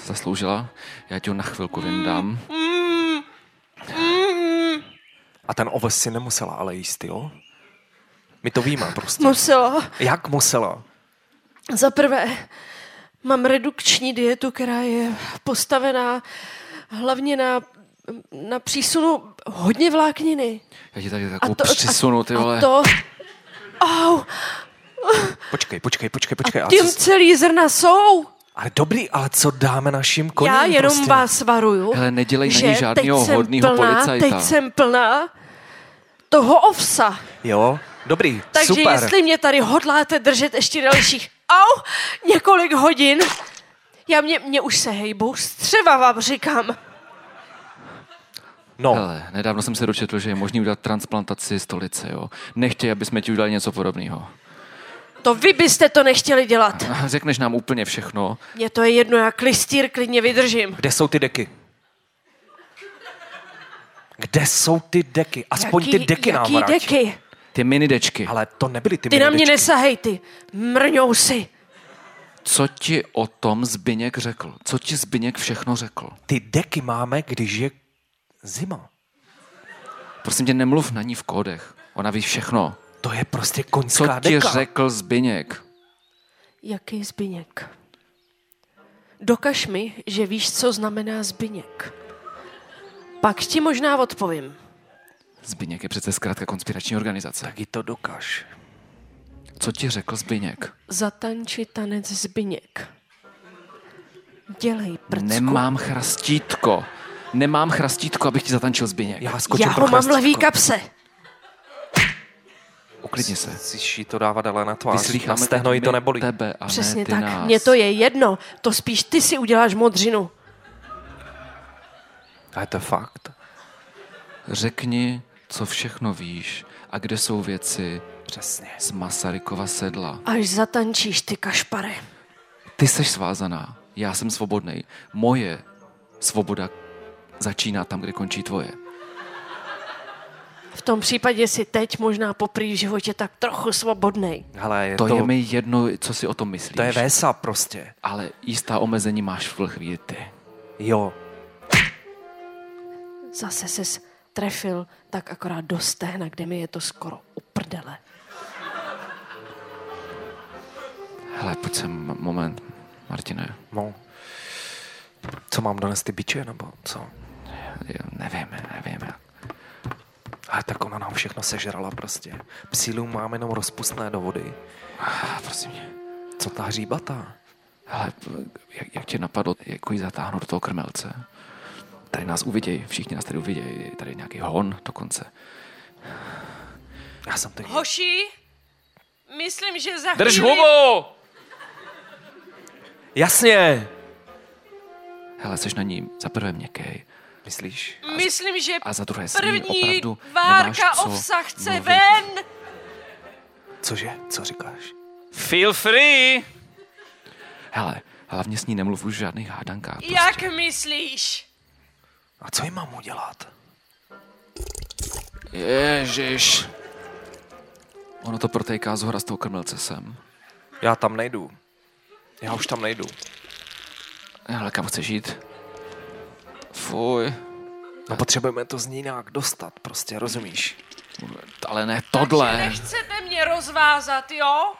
[SPEAKER 5] zasloužila. Já ti ho na chvilku vyndám.
[SPEAKER 3] A ten oves si nemusela ale jíst, jo? My to víme prostě.
[SPEAKER 4] musela.
[SPEAKER 3] Jak musela?
[SPEAKER 4] Za prvé, mám redukční dietu, která je postavená hlavně na, na přísunu hodně vlákniny.
[SPEAKER 5] Já ti tady takovou přisunu, ty vole.
[SPEAKER 4] A to... Au,
[SPEAKER 3] Počkej, počkej, počkej, počkej. A
[SPEAKER 4] tím
[SPEAKER 3] co,
[SPEAKER 4] celý zrna jsou.
[SPEAKER 3] ale dobrý, ale co dáme našim koním?
[SPEAKER 4] Já jenom
[SPEAKER 3] prostě?
[SPEAKER 4] vás varuju,
[SPEAKER 5] Hele, nedělej na
[SPEAKER 4] že
[SPEAKER 5] ní
[SPEAKER 4] teď jsem
[SPEAKER 5] hodnýho
[SPEAKER 4] plná,
[SPEAKER 5] policajta.
[SPEAKER 4] Teď jsem plná toho ovsa.
[SPEAKER 3] Jo, dobrý,
[SPEAKER 4] Takže
[SPEAKER 3] super.
[SPEAKER 4] jestli mě tady hodláte držet ještě dalších au, několik hodin, já mě, mě už se hejbu, střeva vám říkám.
[SPEAKER 3] No,
[SPEAKER 5] Hele, nedávno jsem se dočetl, že je možný udělat transplantaci stolice, jo. Nechtěj, aby jsme ti udělali něco podobného.
[SPEAKER 4] To vy byste to nechtěli dělat.
[SPEAKER 5] Řekneš nám úplně všechno.
[SPEAKER 4] Mně to je jedno, já klistýr klidně vydržím.
[SPEAKER 3] kde jsou ty deky? Kde jsou ty deky? Aspoň ty deky nám
[SPEAKER 4] jaký
[SPEAKER 3] vrať.
[SPEAKER 4] deky?
[SPEAKER 5] Ty minidečky.
[SPEAKER 3] Ale to nebyly ty
[SPEAKER 4] Ty na mě
[SPEAKER 3] minidečky.
[SPEAKER 4] nesahej, ty mrňousy.
[SPEAKER 5] Co ti o tom Zbyněk řekl? Co ti Zbyněk všechno řekl?
[SPEAKER 3] Ty deky máme, když je zima.
[SPEAKER 5] Prosím tě, nemluv na ní v kódech. Ona ví všechno.
[SPEAKER 3] To je prostě
[SPEAKER 5] Co
[SPEAKER 3] koňská
[SPEAKER 5] ti
[SPEAKER 3] deka.
[SPEAKER 5] řekl Zbyněk?
[SPEAKER 4] Jaký Zbyněk? Dokaž mi, že víš, co znamená Zbyněk. Pak ti možná odpovím.
[SPEAKER 5] Zbyněk je přece zkrátka konspirační organizace.
[SPEAKER 3] Tak ji to dokaž.
[SPEAKER 5] Co ti řekl Zbyněk?
[SPEAKER 4] Zatanči tanec Zbyněk. Dělej prcku.
[SPEAKER 5] Nemám chrastítko. Nemám chrastítko, abych ti zatančil Zbyněk.
[SPEAKER 3] Já skočím
[SPEAKER 4] Já ho mám v levý
[SPEAKER 3] chrastítko.
[SPEAKER 4] kapse.
[SPEAKER 5] Uklidni se.
[SPEAKER 3] Jí to dávat ale na tvář. Na
[SPEAKER 5] Vyslýcháme
[SPEAKER 3] stehno jí
[SPEAKER 5] teď
[SPEAKER 3] to nebolí.
[SPEAKER 5] Tebe a
[SPEAKER 4] Přesně
[SPEAKER 5] ne ty
[SPEAKER 4] tak.
[SPEAKER 5] nás.
[SPEAKER 4] Mně to je jedno. To spíš ty si uděláš modřinu.
[SPEAKER 3] To je fakt.
[SPEAKER 5] Řekni, co všechno víš a kde jsou věci
[SPEAKER 3] Přesně.
[SPEAKER 5] z Masarykova sedla.
[SPEAKER 4] Až zatančíš ty kašpare.
[SPEAKER 5] Ty jsi svázaná, já jsem svobodný. Moje svoboda začíná tam, kde končí tvoje.
[SPEAKER 4] V tom případě si teď možná poprý v životě tak trochu svobodnej.
[SPEAKER 3] Hele, je
[SPEAKER 5] To,
[SPEAKER 3] to,
[SPEAKER 5] je mi jedno, co si o tom myslíš.
[SPEAKER 3] to je vésa prostě.
[SPEAKER 5] Ale jistá omezení máš v chvíli ty.
[SPEAKER 3] Jo.
[SPEAKER 4] Zase ses trefil tak akorát do stehna, kde mi je to skoro uprdele.
[SPEAKER 5] Hele, pojď sem, moment, Martine.
[SPEAKER 3] No. Co mám donést ty biče, nebo co?
[SPEAKER 5] Já nevím, nevím.
[SPEAKER 3] Ale tak ona nám všechno sežrala prostě. Psílům máme jenom rozpustné do vody.
[SPEAKER 5] Ah, prosím tě.
[SPEAKER 3] Co ta hříbata?
[SPEAKER 5] Hele, jak, jak tě napadlo, jako ji zatáhnout do toho krmelce? Tady nás uvidějí, všichni nás tady uvidějí, je tady nějaký hon dokonce.
[SPEAKER 3] Já jsem to...
[SPEAKER 4] Hoši, myslím, že za
[SPEAKER 5] Drž hubu!
[SPEAKER 3] Jasně!
[SPEAKER 5] Hele, jsi na ní za prvé měkkej
[SPEAKER 3] Myslíš?
[SPEAKER 4] Myslím, že
[SPEAKER 5] a za druhé s ní
[SPEAKER 4] první
[SPEAKER 5] opravdu
[SPEAKER 4] várka
[SPEAKER 5] nemáš co
[SPEAKER 4] ovsa chce
[SPEAKER 5] mluvit.
[SPEAKER 4] ven.
[SPEAKER 3] Cože? Co říkáš?
[SPEAKER 5] Feel free! Hele, hlavně s ní nemluv už v žádných hádankách. Prostě.
[SPEAKER 4] Jak myslíš?
[SPEAKER 3] A co jim mám udělat?
[SPEAKER 5] Ježiš. Ono to protéká z hora z toho krmelce sem.
[SPEAKER 3] Já tam nejdu. Já už tam nejdu.
[SPEAKER 5] Hele, kam chceš jít? Fuj.
[SPEAKER 3] No potřebujeme to z ní nějak dostat, prostě, rozumíš?
[SPEAKER 5] Ale ne tohle.
[SPEAKER 4] Nechcete mě rozvázat, jo?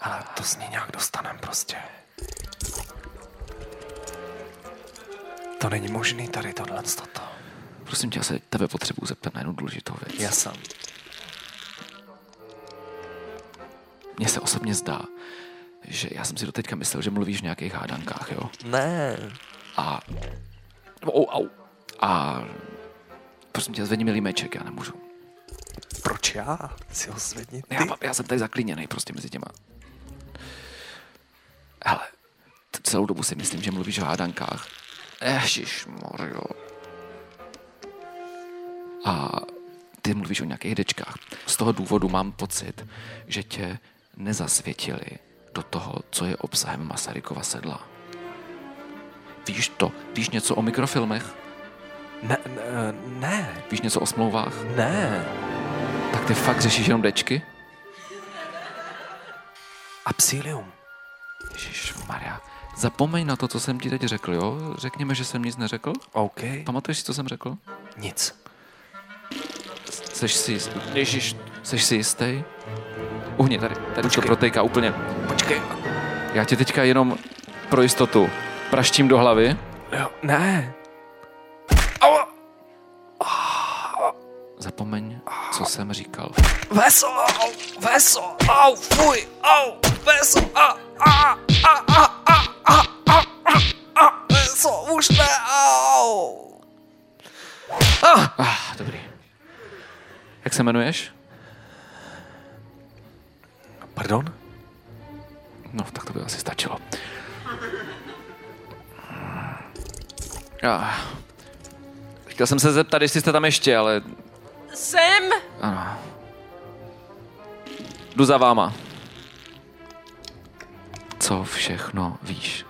[SPEAKER 3] Ale to z ní nějak dostanem prostě. To není možný tady tohle toto.
[SPEAKER 5] Prosím tě, já se tebe potřebuji zeptat na jednu důležitou věc.
[SPEAKER 3] Já jsem.
[SPEAKER 5] Mně se osobně zdá, že já jsem si doteďka myslel, že mluvíš v nějakých hádankách, jo?
[SPEAKER 3] Ne.
[SPEAKER 5] A... Au, au. A... Prosím tě, zvedni mi límeček, já nemůžu.
[SPEAKER 3] Proč já? Si ho zvedni ty.
[SPEAKER 5] Já, mám- já jsem tady zaklíněný prostě mezi těma. Hele, t- celou dobu si myslím, že mluvíš v hádankách. Ježišmarjo. A ty mluvíš o nějakých dečkách. Z toho důvodu mám pocit, že tě nezasvětili do toho, co je obsahem Masarykova sedla. Víš to? Víš něco o mikrofilmech?
[SPEAKER 3] Ne, ne, ne,
[SPEAKER 5] Víš něco o smlouvách?
[SPEAKER 3] ne.
[SPEAKER 5] Tak ty fakt řešíš jenom dečky?
[SPEAKER 3] Absilium.
[SPEAKER 5] Ježíš Maria. Zapomeň na to, co jsem ti teď řekl, jo? Řekněme, že jsem nic neřekl.
[SPEAKER 3] OK.
[SPEAKER 5] Pamatuješ si, co jsem řekl?
[SPEAKER 3] Nic.
[SPEAKER 5] Seš si jistý? Ježíš, seš si jistý? Uhni, tady, tady to
[SPEAKER 3] Počkej.
[SPEAKER 5] protejká úplně.
[SPEAKER 3] Počkej.
[SPEAKER 5] Já tě teďka jenom pro jistotu praštím do hlavy.
[SPEAKER 3] Jo, ne.
[SPEAKER 5] Zapomeň, co jsem říkal.
[SPEAKER 3] Veso, au, veso, au, fuj, au, veso, a, a, a, a, a, a, a, a, a, veso, už ne, au.
[SPEAKER 5] Ah, dobrý. Jak se jmenuješ?
[SPEAKER 3] Pardon?
[SPEAKER 5] No, tak to by asi stačilo. Ah. Chtěl jsem se zeptat, jestli jste tam ještě, ale
[SPEAKER 4] Jsem?
[SPEAKER 5] ano. Jdu za váma. Co všechno víš?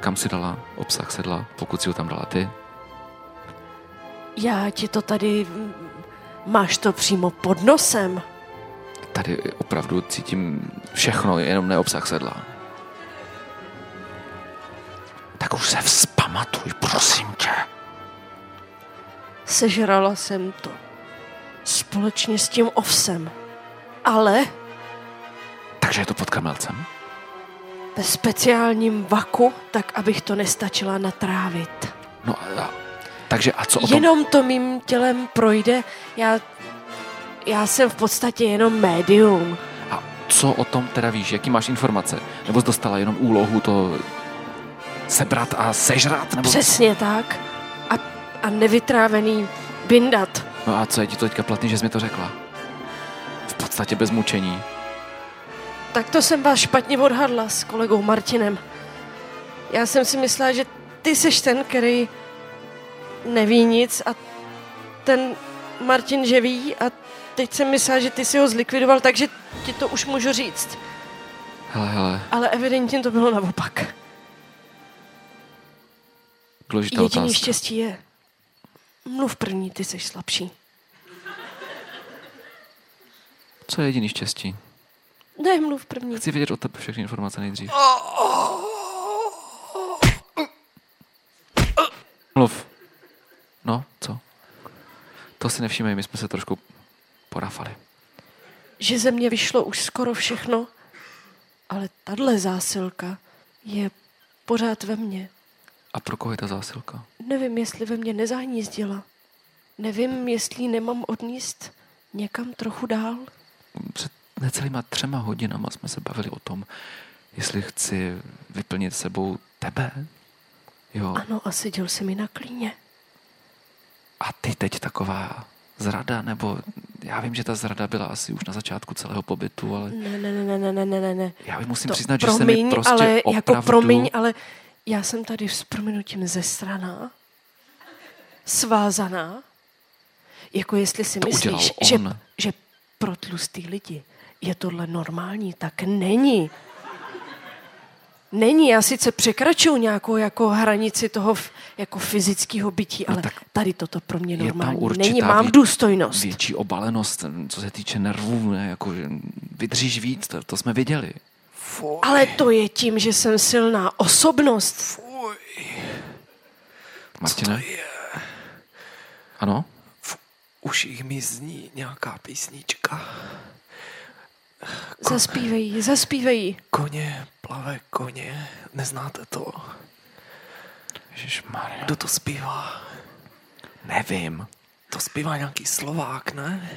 [SPEAKER 5] Kam si dala obsah sedla, pokud si ho tam dala ty?
[SPEAKER 4] Já ti to tady... Máš to přímo pod nosem.
[SPEAKER 5] Tady opravdu cítím všechno, jenom ne obsah sedla. Už se vzpamatuj, prosím tě.
[SPEAKER 4] Sežrala jsem to. Společně s tím ovsem. Ale
[SPEAKER 5] Takže je to pod kamelcem?
[SPEAKER 4] ve speciálním vaku, tak abych to nestačila natrávit.
[SPEAKER 5] No a, takže a co o tom?
[SPEAKER 4] Jenom to mým tělem projde. Já, já jsem v podstatě jenom médium.
[SPEAKER 5] A co o tom teda víš? Jaký máš informace? Nebo jsi dostala jenom úlohu to sebrat a sežrat? Nebo...
[SPEAKER 4] Přesně tak. A, a nevytrávený vyndat.
[SPEAKER 5] No a co je ti to teďka platný, že jsi mi to řekla? V podstatě bez mučení.
[SPEAKER 4] Tak to jsem vás špatně odhadla s kolegou Martinem. Já jsem si myslela, že ty seš ten, který neví nic a ten Martin, že ví a teď jsem myslela, že ty si ho zlikvidoval, takže ti to už můžu říct.
[SPEAKER 5] Hele, hele,
[SPEAKER 4] Ale evidentně to bylo naopak.
[SPEAKER 5] Důležitá
[SPEAKER 4] Jediný
[SPEAKER 5] otázka.
[SPEAKER 4] štěstí je, mluv první, ty seš slabší.
[SPEAKER 5] Co je jediný štěstí?
[SPEAKER 4] Ne, mluv první.
[SPEAKER 5] Chci vědět od tebe všechny informace nejdřív. Mluv. No, co? To si nevšímej, my jsme se trošku porafali.
[SPEAKER 4] Že ze mě vyšlo už skoro všechno, ale tahle zásilka je pořád ve mně.
[SPEAKER 5] A pro koho je ta zásilka?
[SPEAKER 4] Nevím, jestli ve mně nezahnízdila. Nevím, jestli nemám odníst někam trochu dál.
[SPEAKER 5] Před necelýma třema hodinama jsme se bavili o tom, jestli chci vyplnit sebou tebe. Jo.
[SPEAKER 4] Ano, a seděl jsem mi na klíně.
[SPEAKER 5] A ty teď taková zrada, nebo já vím, že ta zrada byla asi už na začátku celého pobytu, ale
[SPEAKER 4] Ne, ne, ne, ne, ne, ne, ne,
[SPEAKER 5] já bych musím
[SPEAKER 4] To
[SPEAKER 5] přiznat, že
[SPEAKER 4] promiň,
[SPEAKER 5] se mi prostě
[SPEAKER 4] ale
[SPEAKER 5] opravdu...
[SPEAKER 4] jako promiň, ale já jsem tady s prominutím ze strana, svázaná, jako jestli si
[SPEAKER 5] To
[SPEAKER 4] myslíš, že, že pro tlustý lidi je tohle normální, tak není. Není, já sice překračuju nějakou jako hranici toho f- jako fyzického bytí,
[SPEAKER 5] No
[SPEAKER 4] ale
[SPEAKER 5] tak
[SPEAKER 4] tady toto pro mě
[SPEAKER 5] je tam
[SPEAKER 4] normální není. Mám
[SPEAKER 5] vě-
[SPEAKER 4] důstojnost.
[SPEAKER 5] Větší obalenost, co se týče nervů, ne, jako že vydržíš víc, to, to jsme viděli.
[SPEAKER 3] Fuj,
[SPEAKER 4] Ale to je tím, že jsem silná osobnost.
[SPEAKER 3] je?
[SPEAKER 5] Ano?
[SPEAKER 3] V uších mi zní nějaká písnička.
[SPEAKER 4] Zaspívej, zaspívej.
[SPEAKER 3] Koně, plave koně. Neznáte to?
[SPEAKER 5] Ježišmarja.
[SPEAKER 3] Kdo to zpívá?
[SPEAKER 5] Nevím.
[SPEAKER 3] To zpívá nějaký Slovák, ne?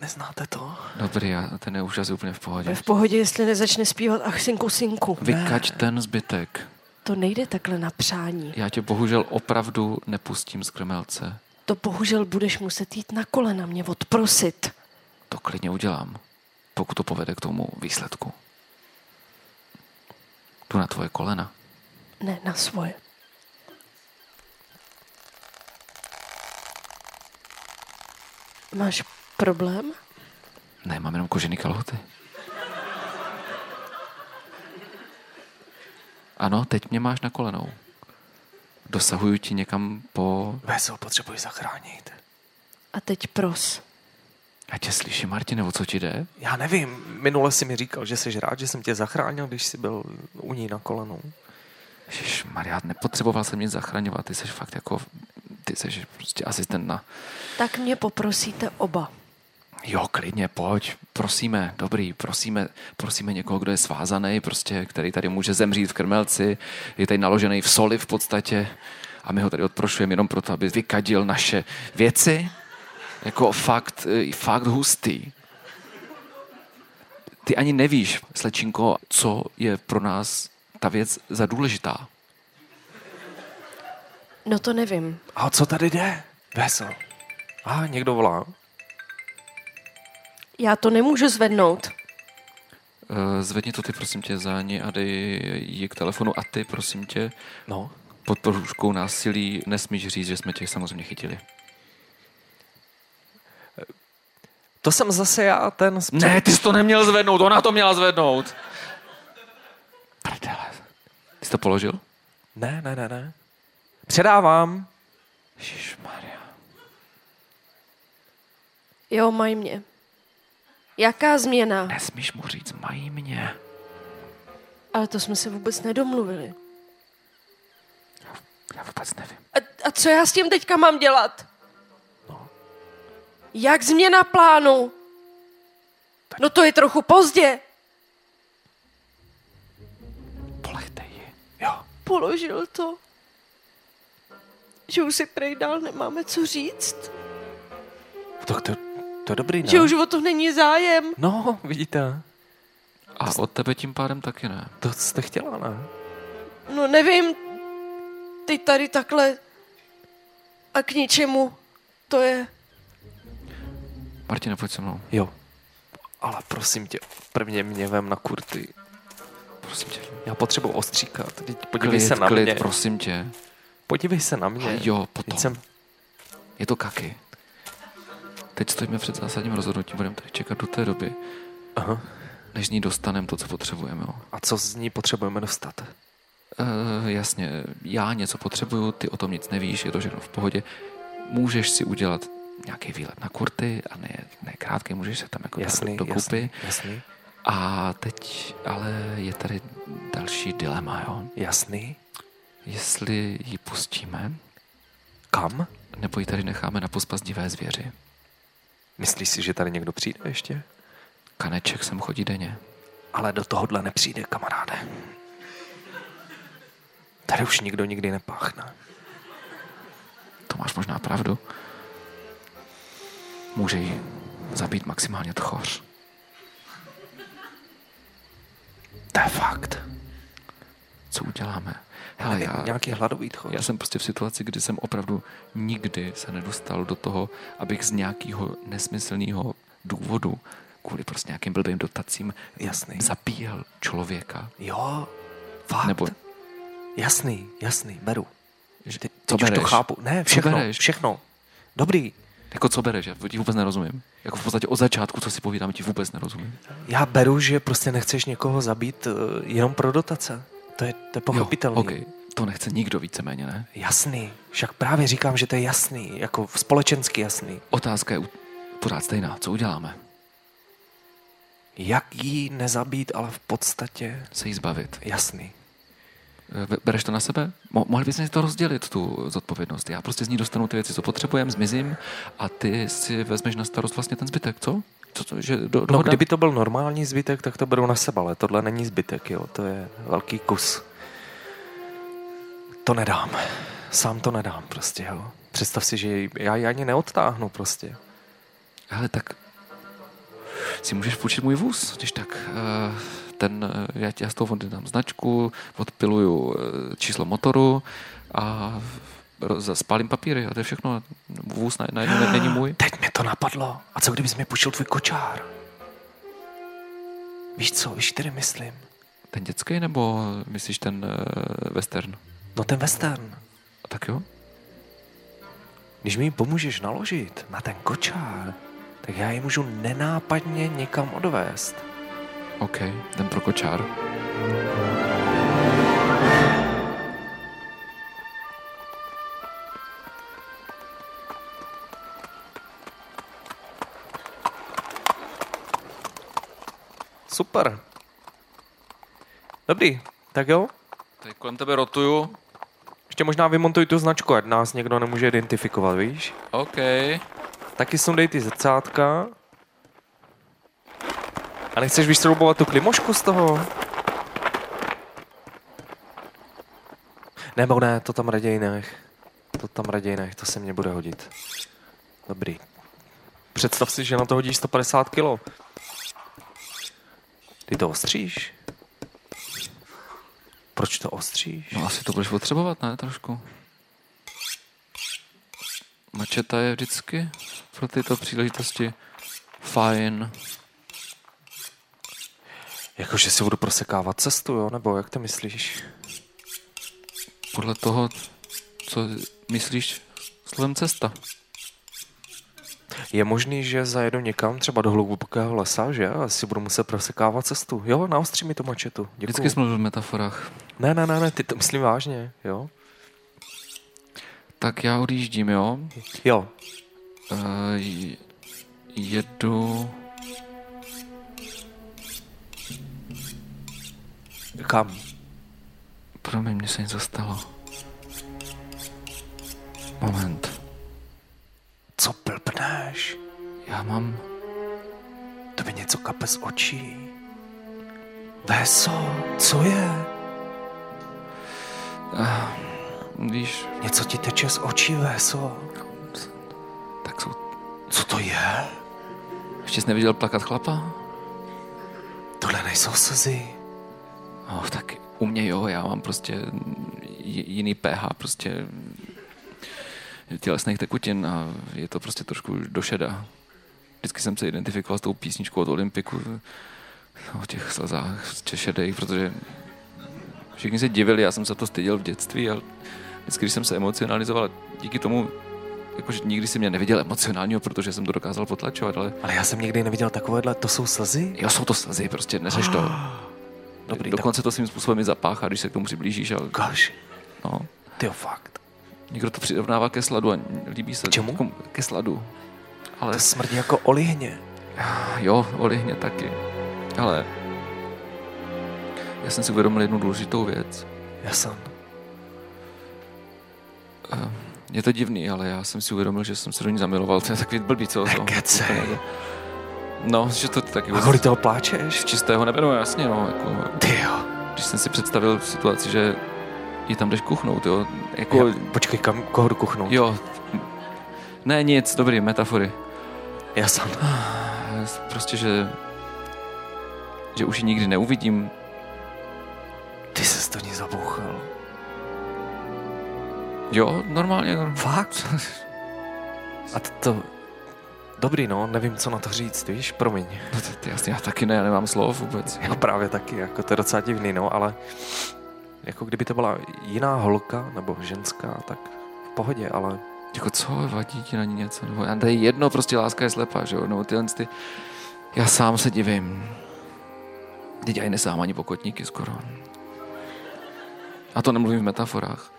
[SPEAKER 3] Neznáte to?
[SPEAKER 5] Dobrý, já, ten je už asi úplně v pohodě.
[SPEAKER 4] Je v pohodě, jestli nezačne zpívat ach sinku sinku.
[SPEAKER 5] Vykaď ten zbytek.
[SPEAKER 4] To nejde takhle na přání.
[SPEAKER 5] Já tě bohužel opravdu nepustím z krmelce.
[SPEAKER 4] To bohužel budeš muset jít na kolena mě odprosit.
[SPEAKER 5] To klidně udělám, pokud to povede k tomu výsledku. Jdu na tvoje kolena.
[SPEAKER 4] Ne, na svoje. Máš problém?
[SPEAKER 5] Ne, mám jenom kožený kalhoty. Ano, teď mě máš na kolenou. Dosahuju ti někam po...
[SPEAKER 3] Veso, potřebuji zachránit.
[SPEAKER 4] A teď pros.
[SPEAKER 5] Já tě slyším, Martine, o co ti jde?
[SPEAKER 3] Já nevím, minule si mi říkal, že jsi rád, že jsem tě zachránil, když jsi byl u ní na kolenou.
[SPEAKER 5] Maria, nepotřeboval jsem nic zachraňovat, ty jsi fakt jako, ty jsi prostě asistent na...
[SPEAKER 4] Tak mě poprosíte oba.
[SPEAKER 5] Jo, klidně, pojď, prosíme, dobrý, prosíme, prosíme někoho, kdo je svázaný, prostě, který tady může zemřít v krmelci, je tady naložený v soli v podstatě a my ho tady odprošujeme jenom proto, aby vykadil naše věci. Jako fakt, eh, fakt hustý. Ty ani nevíš, slečinko, co je pro nás ta věc za důležitá.
[SPEAKER 4] No to nevím.
[SPEAKER 3] A o co tady jde? Veso. A někdo volá.
[SPEAKER 4] Já to nemůžu zvednout.
[SPEAKER 5] Eh, Zvedni to ty, prosím tě, za ní a dej ji k telefonu a ty, prosím tě,
[SPEAKER 3] No.
[SPEAKER 5] pod poruškou násilí nesmíš říct, že jsme tě samozřejmě chytili.
[SPEAKER 3] To jsem zase já, ten...
[SPEAKER 5] Ne, ty jsi to neměl zvednout, ona to měla zvednout. Prdele. Ty jsi to položil?
[SPEAKER 3] Ne, ne, ne, ne. Předávám.
[SPEAKER 5] Maria.
[SPEAKER 4] Jo, mají mě. Jaká změna?
[SPEAKER 5] Nesmíš mu říct, mají mě.
[SPEAKER 4] Ale to jsme se vůbec nedomluvili.
[SPEAKER 5] Já vůbec nevím.
[SPEAKER 4] A, a co já s tím teďka mám dělat? Jak změna plánu? No to je trochu pozdě.
[SPEAKER 5] Polechte ji.
[SPEAKER 3] Jo.
[SPEAKER 4] Položil to. Že už si prej dál nemáme co říct.
[SPEAKER 3] Tak to, to dobrý, ne?
[SPEAKER 4] Že už o to není zájem.
[SPEAKER 3] No, vidíte.
[SPEAKER 5] A od tebe tím pádem taky ne.
[SPEAKER 3] To jste chtěla, ne?
[SPEAKER 4] No nevím, ty tady takhle a k ničemu. To je...
[SPEAKER 5] Martine, pojď se mnou.
[SPEAKER 3] Jo. Ale prosím tě, prvně mě vem na kurty.
[SPEAKER 5] Prosím tě.
[SPEAKER 3] Já potřebuji ostříkat. Teď podívej
[SPEAKER 5] Klid,
[SPEAKER 3] se na
[SPEAKER 5] klid,
[SPEAKER 3] mě.
[SPEAKER 5] prosím tě.
[SPEAKER 3] Podívej se na mě.
[SPEAKER 5] A jo, potom.
[SPEAKER 3] Teď jsem...
[SPEAKER 5] Je to kaky. Teď stojíme před zásadním rozhodnutím, budeme tady čekat do té doby,
[SPEAKER 3] Aha.
[SPEAKER 5] než z ní dostaneme to, co potřebujeme. Jo.
[SPEAKER 3] A co z ní potřebujeme dostat?
[SPEAKER 5] Uh, jasně, já něco potřebuju, ty o tom nic nevíš, je to všechno v pohodě. Můžeš si udělat nějaký výlet na kurty a ne, ne krátký, můžeš se tam jako
[SPEAKER 3] Jasný,
[SPEAKER 5] dát dokupy.
[SPEAKER 3] jasný, jasný.
[SPEAKER 5] A teď ale je tady další dilema, jo.
[SPEAKER 3] Jasný.
[SPEAKER 5] Jestli ji pustíme,
[SPEAKER 3] Kam?
[SPEAKER 5] nebo ji tady necháme na pospas divé zvěři.
[SPEAKER 3] Myslíš si, že tady někdo přijde ještě?
[SPEAKER 5] Kaneček sem chodí denně.
[SPEAKER 3] Ale do tohohle nepřijde, kamaráde. Tady už nikdo nikdy nepáchne.
[SPEAKER 5] To máš možná pravdu. Může ji zabít maximálně tchoř.
[SPEAKER 3] To je fakt.
[SPEAKER 5] Co uděláme? Hele, já,
[SPEAKER 3] Nějaký hladový tchor.
[SPEAKER 5] já jsem prostě v situaci, kdy jsem opravdu nikdy se nedostal do toho, abych z nějakého nesmyslného důvodu kvůli prostě nějakým blbým dotacím
[SPEAKER 3] Jasný.
[SPEAKER 5] zabíjel člověka.
[SPEAKER 3] Jo, fakt.
[SPEAKER 5] Nebo
[SPEAKER 3] Jasný, jasný, beru.
[SPEAKER 5] že-
[SPEAKER 3] Teď,
[SPEAKER 5] co
[SPEAKER 3] teď už to
[SPEAKER 5] bereš?
[SPEAKER 3] chápu. Ne, všechno,
[SPEAKER 5] bereš?
[SPEAKER 3] všechno. Dobrý.
[SPEAKER 5] Jako co bereš? Já ti vůbec nerozumím. Jako v podstatě od začátku, co si povídám, ti vůbec nerozumím.
[SPEAKER 3] Já beru, že prostě nechceš někoho zabít uh, jenom pro dotace. To je, to je pochopitelný.
[SPEAKER 5] Jo, okay. To nechce nikdo víceméně, ne?
[SPEAKER 3] Jasný. Však právě říkám, že to je jasný. Jako společensky jasný.
[SPEAKER 5] Otázka je pořád stejná. Co uděláme?
[SPEAKER 3] Jak jí nezabít, ale v podstatě
[SPEAKER 5] Se jí zbavit.
[SPEAKER 3] jasný.
[SPEAKER 5] Eh, Bereš to na sebe? Mo- mohli bychom si to rozdělit, tu zodpovědnost. Já prostě z ní dostanu ty věci, co potřebujeme, zmizím a ty si vezmeš na starost vlastně ten zbytek, co? Co, co že do,
[SPEAKER 3] No, kdyby to byl normální zbytek, tak to beru na sebe, ale tohle není zbytek, jo. To je velký kus. To nedám. Sám to nedám prostě, jo. Představ si, že já ji ani neodtáhnu prostě.
[SPEAKER 5] Hele, tak si můžeš půjčit můj vůz, když tak. eh, Ten, eh, já, já z toho dám značku, odpiluju eh, číslo motoru a spálím papíry a to je všechno. Vůz na, najednou ne, není můj.
[SPEAKER 3] Teď mi to napadlo. A co kdybys mi půjčil tvůj kočár? Víš co, víš, který myslím?
[SPEAKER 5] Ten dětský nebo myslíš ten uh, western?
[SPEAKER 3] No ten western.
[SPEAKER 5] A tak jo?
[SPEAKER 3] Když mi pomůžeš naložit na ten kočár, tak já ji můžu nenápadně někam odvést.
[SPEAKER 5] OK, jdem pro kočár.
[SPEAKER 3] Super. Dobrý, tak jo.
[SPEAKER 5] Teď kolem tebe rotuju.
[SPEAKER 3] Ještě možná vymontuj tu značku, ať nás někdo nemůže identifikovat, víš?
[SPEAKER 5] OK.
[SPEAKER 3] Taky sundej ty zrcátka. A nechceš vyšroubovat tu klimošku z toho? Nebo ne, to tam raději nech. To tam raději nech, to se mně bude hodit. Dobrý. Představ si, že na to hodíš 150 kilo. Ty to ostříš? Proč to ostříš?
[SPEAKER 5] No asi to budeš potřebovat, ne? Trošku. Mačeta je vždycky pro tyto příležitosti fajn.
[SPEAKER 3] Jakože si budu prosekávat cestu, jo? Nebo jak to myslíš?
[SPEAKER 5] Podle toho, co myslíš slovem cesta.
[SPEAKER 3] Je možný, že zajedu někam, třeba do hlubokého lesa, že? A si budu muset prosekávat cestu. Jo, naostří mi to mačetu. Děkuju.
[SPEAKER 5] Vždycky jsme v metaforách.
[SPEAKER 3] Ne, ne, ne, ne, ty to myslím vážně, jo?
[SPEAKER 5] Tak já odjíždím, jo?
[SPEAKER 3] Jo,
[SPEAKER 5] Uh, jedu...
[SPEAKER 3] kam?
[SPEAKER 5] Promiň, mně se něco stalo. Moment. Já mám...
[SPEAKER 3] To by něco kape z očí. Véso, co je?
[SPEAKER 5] Víš,
[SPEAKER 3] Něco ti teče z očí, Véso.
[SPEAKER 5] tak jsou...
[SPEAKER 3] Co to je?
[SPEAKER 5] Ještě jsi neviděl plakat chlapa?
[SPEAKER 3] Tohle nejsou slzy.
[SPEAKER 5] No, tak u mě jo, já mám prostě jiný pH, prostě tělesných tekutin a je to prostě trošku do šeda. Vždycky jsem se identifikoval s tou písničkou od Olympiku o těch slzách těch šedých, protože všichni se divili, já jsem se to styděl v dětství, ale vždycky, když jsem se emocionalizoval, díky tomu, jakože nikdy si mě neviděl emocionálního, protože jsem to dokázal potlačovat, ale
[SPEAKER 3] Ale já jsem nikdy neviděl takovéhle, to jsou slzy?
[SPEAKER 5] jo, jsou to slzy, prostě neseš to.
[SPEAKER 3] Dobrý,
[SPEAKER 5] Dokonce to svým způsobem i zapáchá, když se k tomu přiblížíš. A,
[SPEAKER 3] tak gosh,
[SPEAKER 5] no.
[SPEAKER 3] ty fakt.
[SPEAKER 5] Někdo to přirovnává ke sladu a líbí se.
[SPEAKER 3] K čemu?
[SPEAKER 5] Ke sladu. Ale
[SPEAKER 3] To smrdí jako olihně.
[SPEAKER 5] jo, olihně taky. Ale já jsem si uvědomil jednu důležitou věc.
[SPEAKER 3] Já jsem.
[SPEAKER 5] Je to divný, ale já jsem si uvědomil, že jsem se do ní zamiloval. To je takový blbý, co? to-
[SPEAKER 3] Nekecej.
[SPEAKER 5] No, že to taky
[SPEAKER 3] A kvůli toho pláčeš?
[SPEAKER 5] z čistého nebe, no jasně, no. Jako,
[SPEAKER 3] Ty jo.
[SPEAKER 5] když jsem si představil situaci, že ji tam jdeš kuchnout, jo. Jako,
[SPEAKER 3] Já, počkej, kam, koho kuchnout?
[SPEAKER 5] jo. Ne, nic, dobrý, metafory.
[SPEAKER 3] Já jsem.
[SPEAKER 5] Prostě, že že už ji nikdy neuvidím.
[SPEAKER 3] Ty se to ní zabouchal.
[SPEAKER 5] Jo, normálně. no.
[SPEAKER 3] Fakt? A to, to... Dobrý, no, nevím, co na to říct, víš, promiň.
[SPEAKER 5] No to, to jasně, já taky ne, já nemám slov vůbec.
[SPEAKER 3] Já právě taky, jako to je docela divný, no, ale jako kdyby to byla jiná holka nebo ženská, tak v pohodě, ale
[SPEAKER 5] Jako co, vadí ti na ní něco? Nebo já to je jedno, prostě láska je slepá, že jo? Nebo tyhle ty... Já sám se divím. Teď já nesám ani pokotníky skoro. A to nemluvím v metaforách.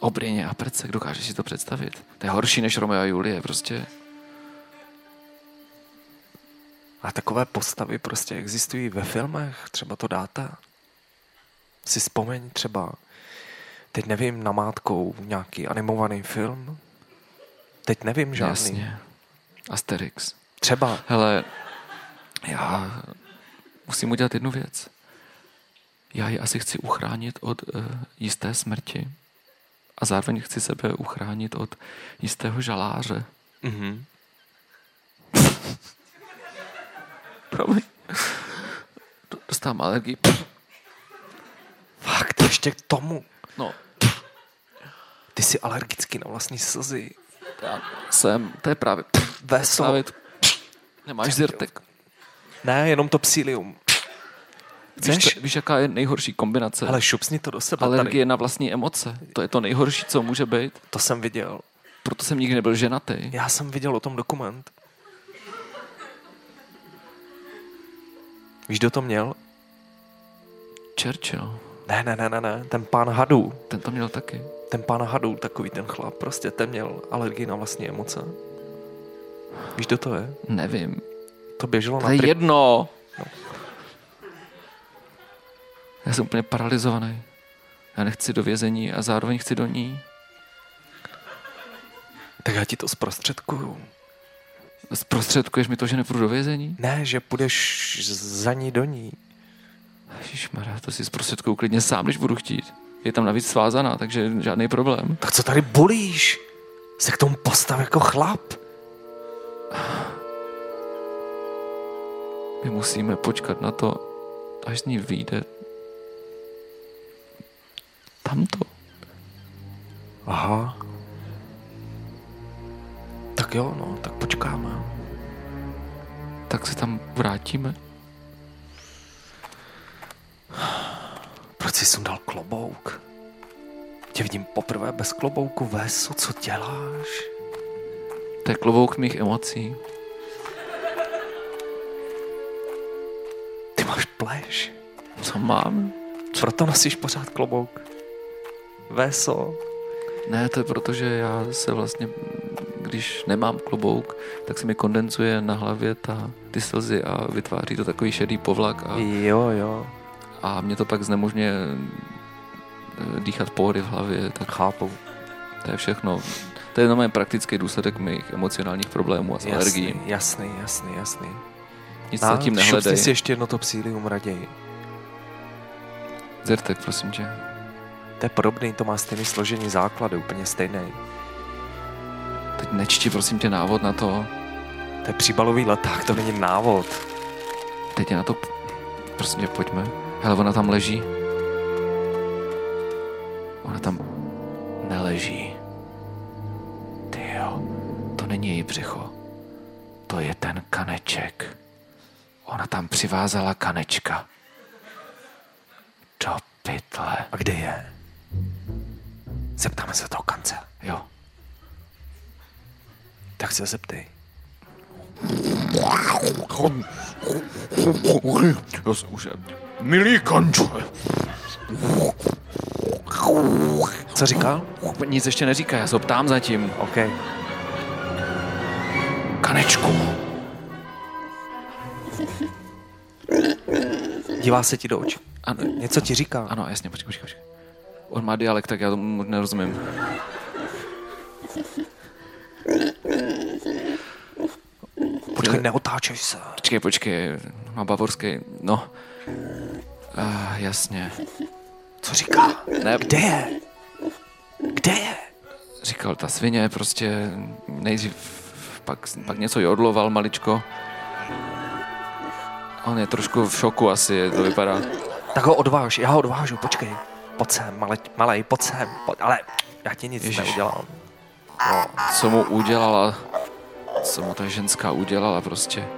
[SPEAKER 5] O Bryně a prce, dokážeš si to představit? To je horší než Romeo a Julie, prostě.
[SPEAKER 3] A takové postavy prostě existují ve filmech, třeba to dáte. Si vzpomeň třeba, teď nevím, namátkou nějaký animovaný film. Teď nevím žádný.
[SPEAKER 5] Jasně. Asterix.
[SPEAKER 3] Třeba.
[SPEAKER 5] Hele, já musím udělat jednu věc. Já ji asi chci uchránit od uh, jisté smrti a zároveň chci sebe uchránit od jistého žaláře.
[SPEAKER 3] Mhm.
[SPEAKER 5] Promiň. Dostávám alergii.
[SPEAKER 3] Fakt, ještě k tomu.
[SPEAKER 5] No,
[SPEAKER 3] Ty jsi alergický na vlastní slzy.
[SPEAKER 5] já jsem, to je právě, to. Nemáš zirtek.
[SPEAKER 3] Ne, jenom to psílium.
[SPEAKER 5] Víš, to, víš, jaká je nejhorší kombinace?
[SPEAKER 3] Ale šupsni to do sebe
[SPEAKER 5] Alergie
[SPEAKER 3] tady.
[SPEAKER 5] na vlastní emoce. To je to nejhorší, co může být.
[SPEAKER 3] To jsem viděl.
[SPEAKER 5] Proto jsem nikdy nebyl ženatý.
[SPEAKER 3] Já jsem viděl o tom dokument. Víš, kdo to měl?
[SPEAKER 5] Churchill.
[SPEAKER 3] Ne, ne, ne, ne, ne. Ten pán hadů.
[SPEAKER 5] Ten to měl taky.
[SPEAKER 3] Ten pán hadů, takový ten chlap. Prostě ten měl alergii na vlastní emoce. Víš, kdo to je?
[SPEAKER 5] Nevím.
[SPEAKER 3] To běželo
[SPEAKER 5] To
[SPEAKER 3] na
[SPEAKER 5] je
[SPEAKER 3] tri...
[SPEAKER 5] jedno. Já jsem úplně paralizovaný. Já nechci do vězení a zároveň chci do ní.
[SPEAKER 3] Tak já ti to zprostředkuju.
[SPEAKER 5] Zprostředkuješ mi to, že nepůjdu do vězení?
[SPEAKER 3] Ne, že půjdeš za ní do ní.
[SPEAKER 5] Ježišmarja, to si zprostředkuju klidně sám, když budu chtít. Je tam navíc svázaná, takže žádný problém.
[SPEAKER 3] Tak co tady bolíš? Se k tomu postav jako chlap.
[SPEAKER 5] My musíme počkat na to, až z ní vyjde tamto.
[SPEAKER 3] Aha. Tak jo, no, tak počkáme.
[SPEAKER 5] Tak se tam vrátíme.
[SPEAKER 3] Proč jsi sundal klobouk? Tě vidím poprvé bez klobouku, Veso, co děláš?
[SPEAKER 5] To je klobouk mých emocí.
[SPEAKER 3] Ty máš pleš.
[SPEAKER 5] Co mám?
[SPEAKER 3] Proto nosíš pořád klobouk. Veso.
[SPEAKER 5] Ne, to je proto, že já se vlastně, když nemám klobouk, tak se mi kondenzuje na hlavě ta, ty slzy a vytváří to takový šedý povlak a,
[SPEAKER 3] Jo, jo,
[SPEAKER 5] a mě to pak znemožňuje eh, dýchat pohory v hlavě, tak
[SPEAKER 3] chápu.
[SPEAKER 5] to je všechno. To je jenom praktický důsledek mých emocionálních problémů a s alergií.
[SPEAKER 3] Jasný, jasný, jasný.
[SPEAKER 5] Nic se tím nehledej.
[SPEAKER 3] si ještě jedno to psílium raději.
[SPEAKER 5] Zertek, prosím tě.
[SPEAKER 3] To je podobný, to má stejný složení základu, úplně stejný.
[SPEAKER 5] Teď nečti, prosím tě, návod na to.
[SPEAKER 3] To je příbalový leták, to není návod.
[SPEAKER 5] Teď je na to, prosím tě, pojďme. Hele, ona tam leží. Ona tam neleží. Ty jo, to není její břicho. To je ten kaneček. Ona tam přivázala kanečka. Do pytle.
[SPEAKER 3] A kde je? Zeptáme se toho kance.
[SPEAKER 5] Jo.
[SPEAKER 3] Tak se zeptej.
[SPEAKER 5] Já jsem už... Milý kanče.
[SPEAKER 3] Co říkal?
[SPEAKER 5] Nic ještě neříká, já se ho ptám zatím.
[SPEAKER 3] OK.
[SPEAKER 5] Kanečku.
[SPEAKER 3] Dívá se ti do očí.
[SPEAKER 5] Ano,
[SPEAKER 3] Něco ti říká.
[SPEAKER 5] ano, jasně, počkej, počkej, počkej. On má dialekt, tak já tomu nerozumím.
[SPEAKER 3] Počkej, neotáčej se.
[SPEAKER 5] Počkej, počkej, má bavorský, no. Uh, jasně.
[SPEAKER 3] Co říká?
[SPEAKER 5] Ne,
[SPEAKER 3] Kde je? Kde je?
[SPEAKER 5] říkal ta svině, prostě nejdřív pak, pak něco jodloval maličko. On je trošku v šoku asi, to vypadá.
[SPEAKER 3] Tak ho odváž, já ho odvážu, počkej. Pojď sem, malej, malej, pojď sem. Pojď, ale já ti nic
[SPEAKER 5] Ježiš.
[SPEAKER 3] neudělám.
[SPEAKER 5] Co mu udělala, co mu ta ženská udělala prostě.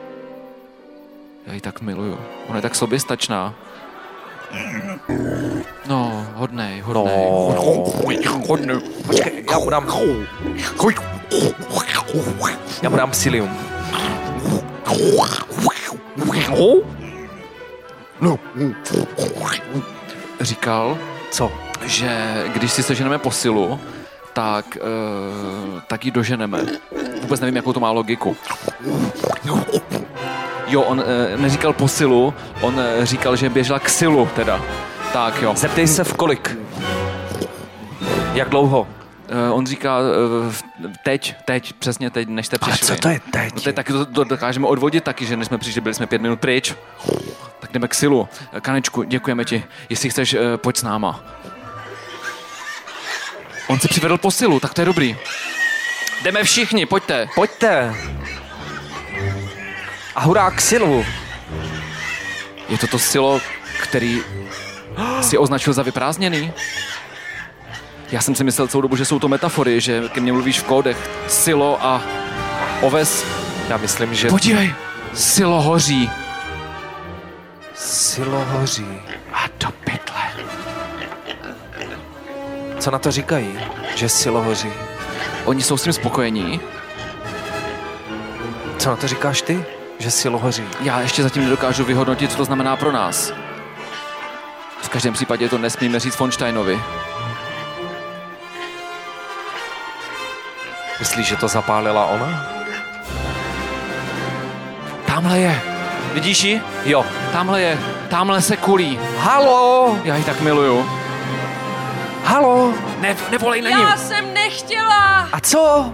[SPEAKER 5] Já ji tak miluju. Ona je tak soběstačná. No, hodnej, hodnej.
[SPEAKER 3] No.
[SPEAKER 5] Hodnej.
[SPEAKER 3] Počkej, já mu dám... Já mu dám psilium.
[SPEAKER 5] Říkal,
[SPEAKER 3] Co?
[SPEAKER 5] že když si seženeme posilu, tak, uh, tak ji doženeme. Vůbec nevím, jakou to má logiku. Jo, on uh, neříkal posilu, on uh, říkal, že běžela k silu teda. Tak jo.
[SPEAKER 3] Zeptej se v kolik. Jak dlouho?
[SPEAKER 5] Uh, on říká teď, teď, přesně teď, než jste
[SPEAKER 3] Ale
[SPEAKER 5] přišli.
[SPEAKER 3] co to je teď?
[SPEAKER 5] No to je taky, to, to dokážeme odvodit taky, že než jsme přišli, byli jsme pět minut pryč. Tak jdeme k silu. Kanečku, děkujeme ti. Jestli chceš, pojď s náma. On si přivedl posilu, tak to je dobrý. Jdeme všichni, pojďte.
[SPEAKER 3] Pojďte. A hurá k silu.
[SPEAKER 5] Je to to silo, který si označil za vyprázdněný? Já jsem si myslel celou dobu, že jsou to metafory, že ke mně mluvíš v kódech. Silo a oves.
[SPEAKER 3] Já myslím, že...
[SPEAKER 5] Podívej, silo hoří.
[SPEAKER 3] Silohoří.
[SPEAKER 5] A do pytle.
[SPEAKER 3] Co na to říkají, že Silohoří?
[SPEAKER 5] Oni jsou s tím spokojení.
[SPEAKER 3] Co na to říkáš ty, že Silohoří?
[SPEAKER 5] Já ještě zatím nedokážu vyhodnotit, co to znamená pro nás. V každém případě to nesmíme říct Fonsteinovi.
[SPEAKER 3] Myslíš, že to zapálila ona?
[SPEAKER 5] Tamhle je. Vidíš ji?
[SPEAKER 3] Jo.
[SPEAKER 5] Tamhle je. Tamhle se kulí.
[SPEAKER 3] Halo!
[SPEAKER 5] Já ji tak miluju.
[SPEAKER 3] Halo!
[SPEAKER 5] Ne, nevolej na ní.
[SPEAKER 4] Já jsem nechtěla!
[SPEAKER 3] A co?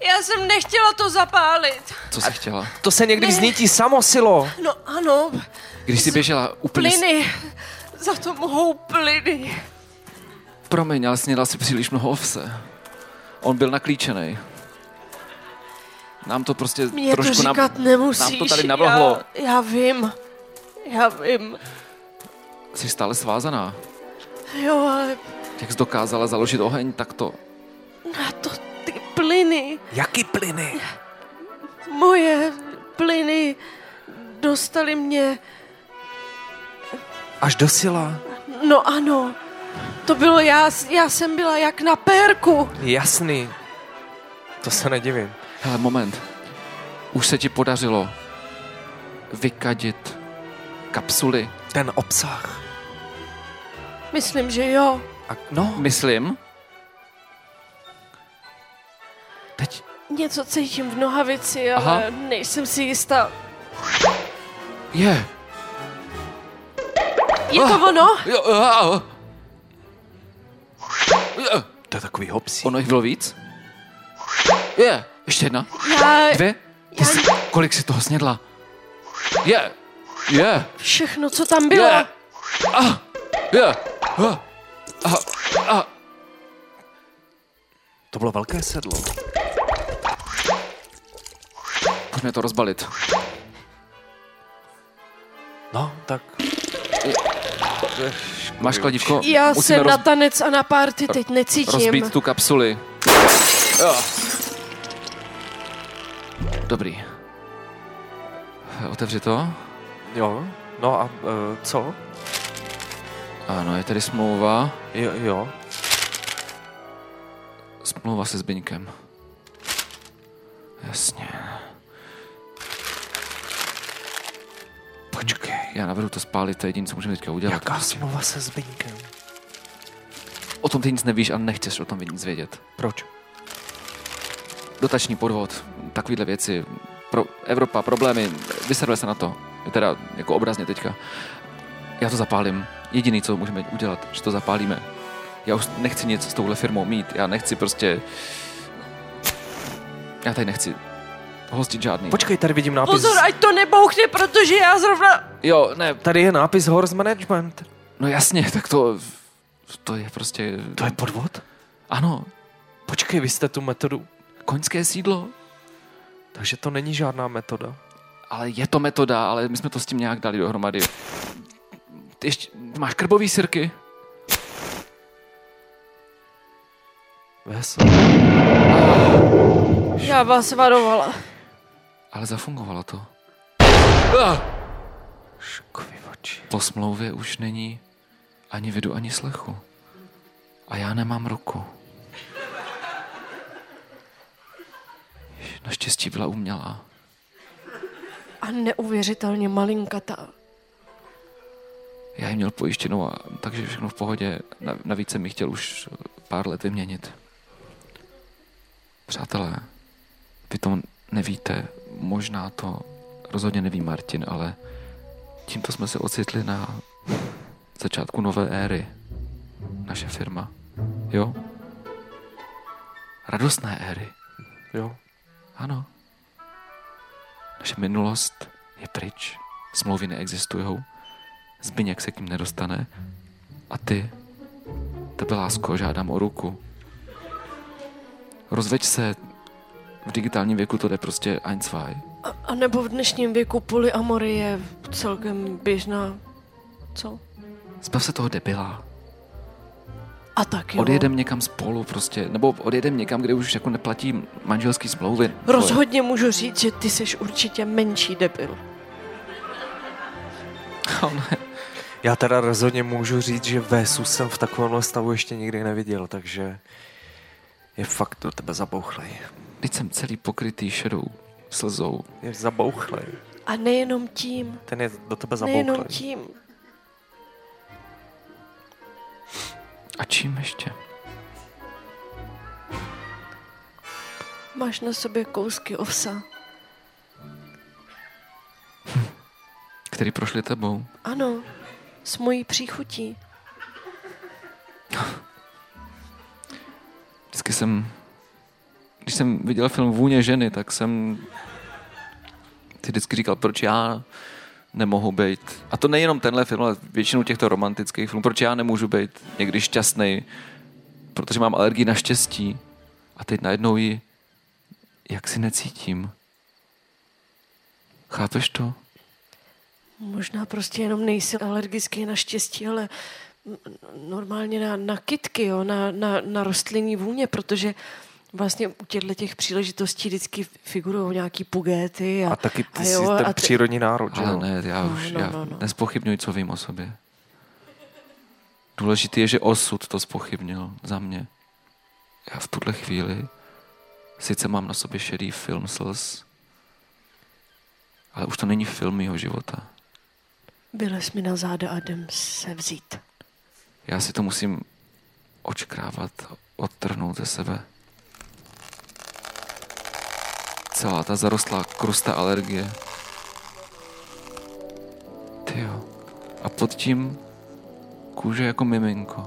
[SPEAKER 4] Já jsem nechtěla to zapálit.
[SPEAKER 5] Co jsi chtěla?
[SPEAKER 3] To se někdy vznítí samo, Silo.
[SPEAKER 4] No ano,
[SPEAKER 5] Když jsi běžela úplně...
[SPEAKER 4] plyny. Za to mohou plyny.
[SPEAKER 5] Promiň, ale snědla si příliš mnoho ovse. On byl naklíčený. Nám to prostě
[SPEAKER 4] Mě to
[SPEAKER 5] trošku
[SPEAKER 4] říkat
[SPEAKER 5] na...
[SPEAKER 4] nemusíš.
[SPEAKER 5] nám to tady navlhlo.
[SPEAKER 4] Já, já vím. Já vím.
[SPEAKER 5] Jsi stále svázaná.
[SPEAKER 4] Jo, ale
[SPEAKER 5] Jak jsi dokázala založit oheň, tak to...
[SPEAKER 4] na to plyny,
[SPEAKER 3] Jaký plyny?
[SPEAKER 4] moje plyny dostali mě.
[SPEAKER 3] Až do Sila?
[SPEAKER 4] No ano, to bylo já, já jsem byla jak na pérku.
[SPEAKER 3] Jasný. To se nedivím.
[SPEAKER 5] Hele, moment. Už se ti podařilo vykadit kapsuly.
[SPEAKER 3] Ten obsah.
[SPEAKER 4] Myslím, že jo.
[SPEAKER 3] A, no,
[SPEAKER 5] Myslím. Teď
[SPEAKER 4] Něco cítím v nohavici, ale
[SPEAKER 5] Aha.
[SPEAKER 4] nejsem si jistá.
[SPEAKER 5] je.
[SPEAKER 4] Je to ono?
[SPEAKER 5] Jo, a- Je.
[SPEAKER 3] to je takový hopsí.
[SPEAKER 5] Ono jich bylo víc? Je. Ještě jedna.
[SPEAKER 4] Já
[SPEAKER 5] Dvě? Ty jsi, kolik si toho snědla? Je. Je.
[SPEAKER 4] všechno, co tam bylo.
[SPEAKER 5] Je. A. Je. A. A. A.
[SPEAKER 3] To bylo velké sedlo.
[SPEAKER 5] Pojďme to rozbalit.
[SPEAKER 3] No, tak...
[SPEAKER 5] Máš kladívko?
[SPEAKER 4] Já
[SPEAKER 5] Musíme
[SPEAKER 4] se na tanec a na párty teď necítím.
[SPEAKER 5] rozbít tu kapsuli. Jo. Dobrý. Otevři to.
[SPEAKER 3] Jo, no a uh, co?
[SPEAKER 5] Ano, je tady smlouva.
[SPEAKER 3] Jo, jo.
[SPEAKER 5] Smlouva se Zbyňkem. Jasně.
[SPEAKER 3] Počkej.
[SPEAKER 5] Já navrhu to spálit, to je jediné, co můžeme teďka udělat.
[SPEAKER 3] Jaká smlouva se Zbyňkem?
[SPEAKER 5] O tom ty nic nevíš a nechceš o tom nic vědět.
[SPEAKER 3] Proč?
[SPEAKER 5] Dotační podvod, takovéhle věci. Pro Evropa, problémy, vyserve se na to. Teda jako obrazně teďka. Já to zapálím. Jediný, co můžeme udělat, že to zapálíme. Já už nechci nic s touhle firmou mít. Já nechci prostě... Já tady nechci hostit žádný.
[SPEAKER 3] Počkej, tady vidím nápis.
[SPEAKER 4] Pozor, ať to nebouchne, protože já zrovna...
[SPEAKER 5] Jo, ne,
[SPEAKER 3] Tady je nápis Horse Management.
[SPEAKER 5] no jasně, tak to... To je prostě...
[SPEAKER 3] To je podvod?
[SPEAKER 5] Ano,
[SPEAKER 3] Počkej, vy jste tu metodu...
[SPEAKER 5] koňské sídlo.
[SPEAKER 3] Takže to není žádná metoda.
[SPEAKER 5] Ale je to metoda, ale my jsme to s tím nějak dali dohromady. Ty ještě, máš krbový sirky?
[SPEAKER 3] Ves.
[SPEAKER 4] Já vás varovala.
[SPEAKER 5] Ale zafungovalo to. Ah!
[SPEAKER 3] Škový oči.
[SPEAKER 5] Po smlouvě už není ani vidu, ani slechu. A já nemám ruku. Naštěstí byla umělá.
[SPEAKER 4] A neuvěřitelně malinkatá.
[SPEAKER 5] Já ji měl pojištěnou, a, takže všechno v pohodě. Na- Navíc jsem ji chtěl už pár let vyměnit. Přátelé, vy to nevíte, možná to rozhodně neví Martin, ale tímto jsme se ocitli na začátku nové éry. Naše firma. Jo? Radostné éry.
[SPEAKER 3] Jo.
[SPEAKER 5] Ano. Naše minulost je pryč. Smlouvy neexistují. Zbyněk se k ním nedostane. A ty, tebe lásko, žádám o ruku. Rozveď se. V digitálním věku to jde prostě ein, zwei.
[SPEAKER 4] A, a nebo v dnešním věku polyamory je celkem běžná. Co?
[SPEAKER 5] Zbav se toho debila.
[SPEAKER 4] A tak jo.
[SPEAKER 5] Odjedem někam spolu prostě, nebo odjedem někam, kde už jako neplatí manželský smlouvy.
[SPEAKER 4] Rozhodně můžu říct, že ty jsi určitě menší debil.
[SPEAKER 5] Jo, ne.
[SPEAKER 3] Já teda rozhodně můžu říct, že Vésu jsem v takovém stavu ještě nikdy neviděl, takže je fakt do tebe zabouchlej.
[SPEAKER 5] Teď jsem celý pokrytý šedou slzou.
[SPEAKER 3] Je zabouchlej.
[SPEAKER 4] A nejenom tím,
[SPEAKER 3] Ten je do tebe
[SPEAKER 4] nejenom
[SPEAKER 3] zabouchlej.
[SPEAKER 4] tím.
[SPEAKER 5] A čím ještě?
[SPEAKER 4] Máš na sobě kousky ovsa.
[SPEAKER 5] Který prošli tebou.
[SPEAKER 4] Ano, s mojí příchutí.
[SPEAKER 5] Vždycky jsem, když jsem viděl film Vůně ženy, tak jsem si vždycky říkal, proč já nemohu být. A to nejenom tenhle film, ale většinu těchto romantických filmů. Proč já nemůžu být někdy šťastný, protože mám alergii na štěstí. A teď najednou ji jak si necítím. Chápeš to?
[SPEAKER 4] Možná prostě jenom nejsi alergický na štěstí, ale normálně na, na kytky, jo, na, na, na rostlinní vůně, protože vlastně u těchto těch příležitostí vždycky figurují nějaký pugéty. A,
[SPEAKER 3] A taky ty
[SPEAKER 4] a
[SPEAKER 3] jsi
[SPEAKER 4] jo,
[SPEAKER 3] ten
[SPEAKER 4] a ty-
[SPEAKER 3] přírodní národ, že jo?
[SPEAKER 5] ne, já
[SPEAKER 4] No,
[SPEAKER 5] už
[SPEAKER 4] no,
[SPEAKER 5] já
[SPEAKER 4] no, no.
[SPEAKER 5] nespochybnuji, co vím o sobě. Důležité je, že osud to spochybnil za mě. Já v tuhle chvíli sice mám na sobě šedý film slz, ale už to není film mýho života.
[SPEAKER 4] Vylez mi na záda a jdem se vzít.
[SPEAKER 5] Já si to musím očkrávat, odtrhnout ze sebe. Celá ta zarostlá krusta alergie. Ty jo. A pod tím kůže jako miminko.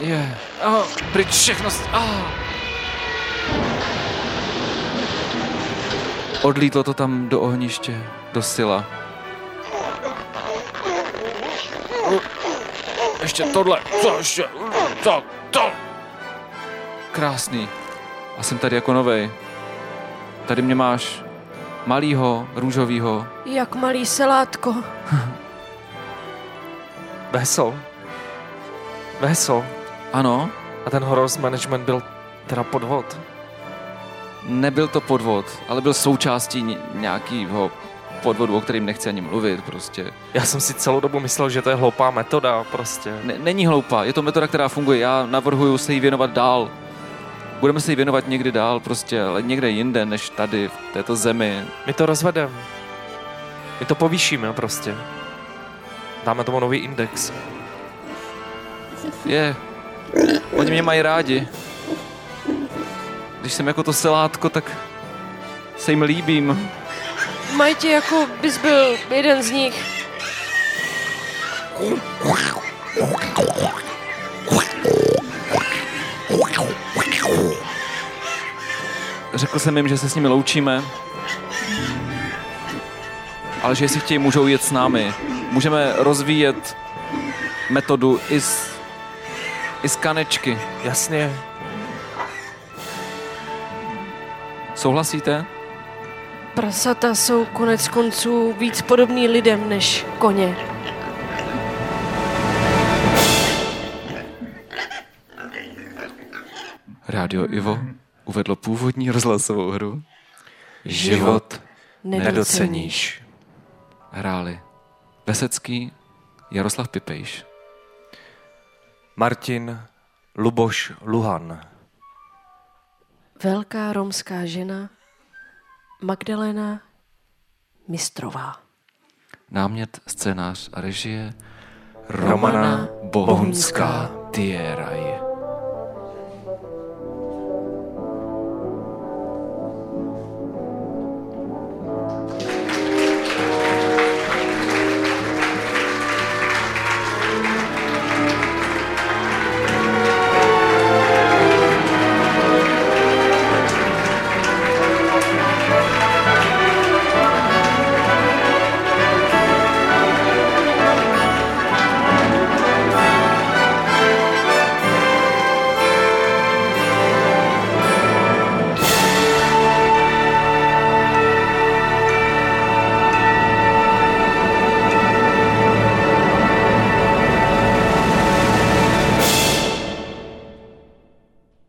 [SPEAKER 5] Je. Yeah. Oh, pryč všechno. Ah. Odlítlo to tam do ohniště, do sila. Ještě tohle, co ještě, to, to. Krásný. A jsem tady jako novej. Tady mě máš malýho, růžovýho.
[SPEAKER 4] Jak malý selátko.
[SPEAKER 3] Veso. Veso.
[SPEAKER 5] Ano,
[SPEAKER 3] A ten horror management byl teda podvod.
[SPEAKER 5] nebyl to podvod, ale byl součástí ně- nějakého podvodu, o kterým nechci ani mluvit prostě.
[SPEAKER 3] Já jsem si celou dobu myslel, že to je hloupá metoda prostě.
[SPEAKER 5] Ne, není hloupá, je to metoda, která funguje. Já navrhuju se jí věnovat dál. Budeme se jí věnovat někdy dál, prostě, ale někde jinde, než tady, v této zemi.
[SPEAKER 3] My to rozvedeme. My to povýšíme prostě. Dáme tomu nový index.
[SPEAKER 5] Je. Oni mě mají rádi. Když jsem jako to selátko, tak se jim líbím.
[SPEAKER 4] Mají tě jako bys byl jeden z nich.
[SPEAKER 5] Řekl jsem jim, že se s nimi loučíme. Ale že jestli chtějí, můžou jet s námi. Můžeme rozvíjet metodu i z, i z kanečky.
[SPEAKER 3] Jasně.
[SPEAKER 5] Souhlasíte?
[SPEAKER 4] Prasata jsou konec konců víc podobný lidem než koně.
[SPEAKER 5] Rádio Ivo uvedlo původní rozhlasovou hru Život
[SPEAKER 3] Nedoceníš.
[SPEAKER 5] hráli Vesecký, Jaroslav Pipejš,
[SPEAKER 3] Martin Luboš Luhan.
[SPEAKER 4] Velká romská žena Magdalena Mistrová.
[SPEAKER 5] námět, scénář a režie
[SPEAKER 3] Romana
[SPEAKER 5] Bohunská Tieraj.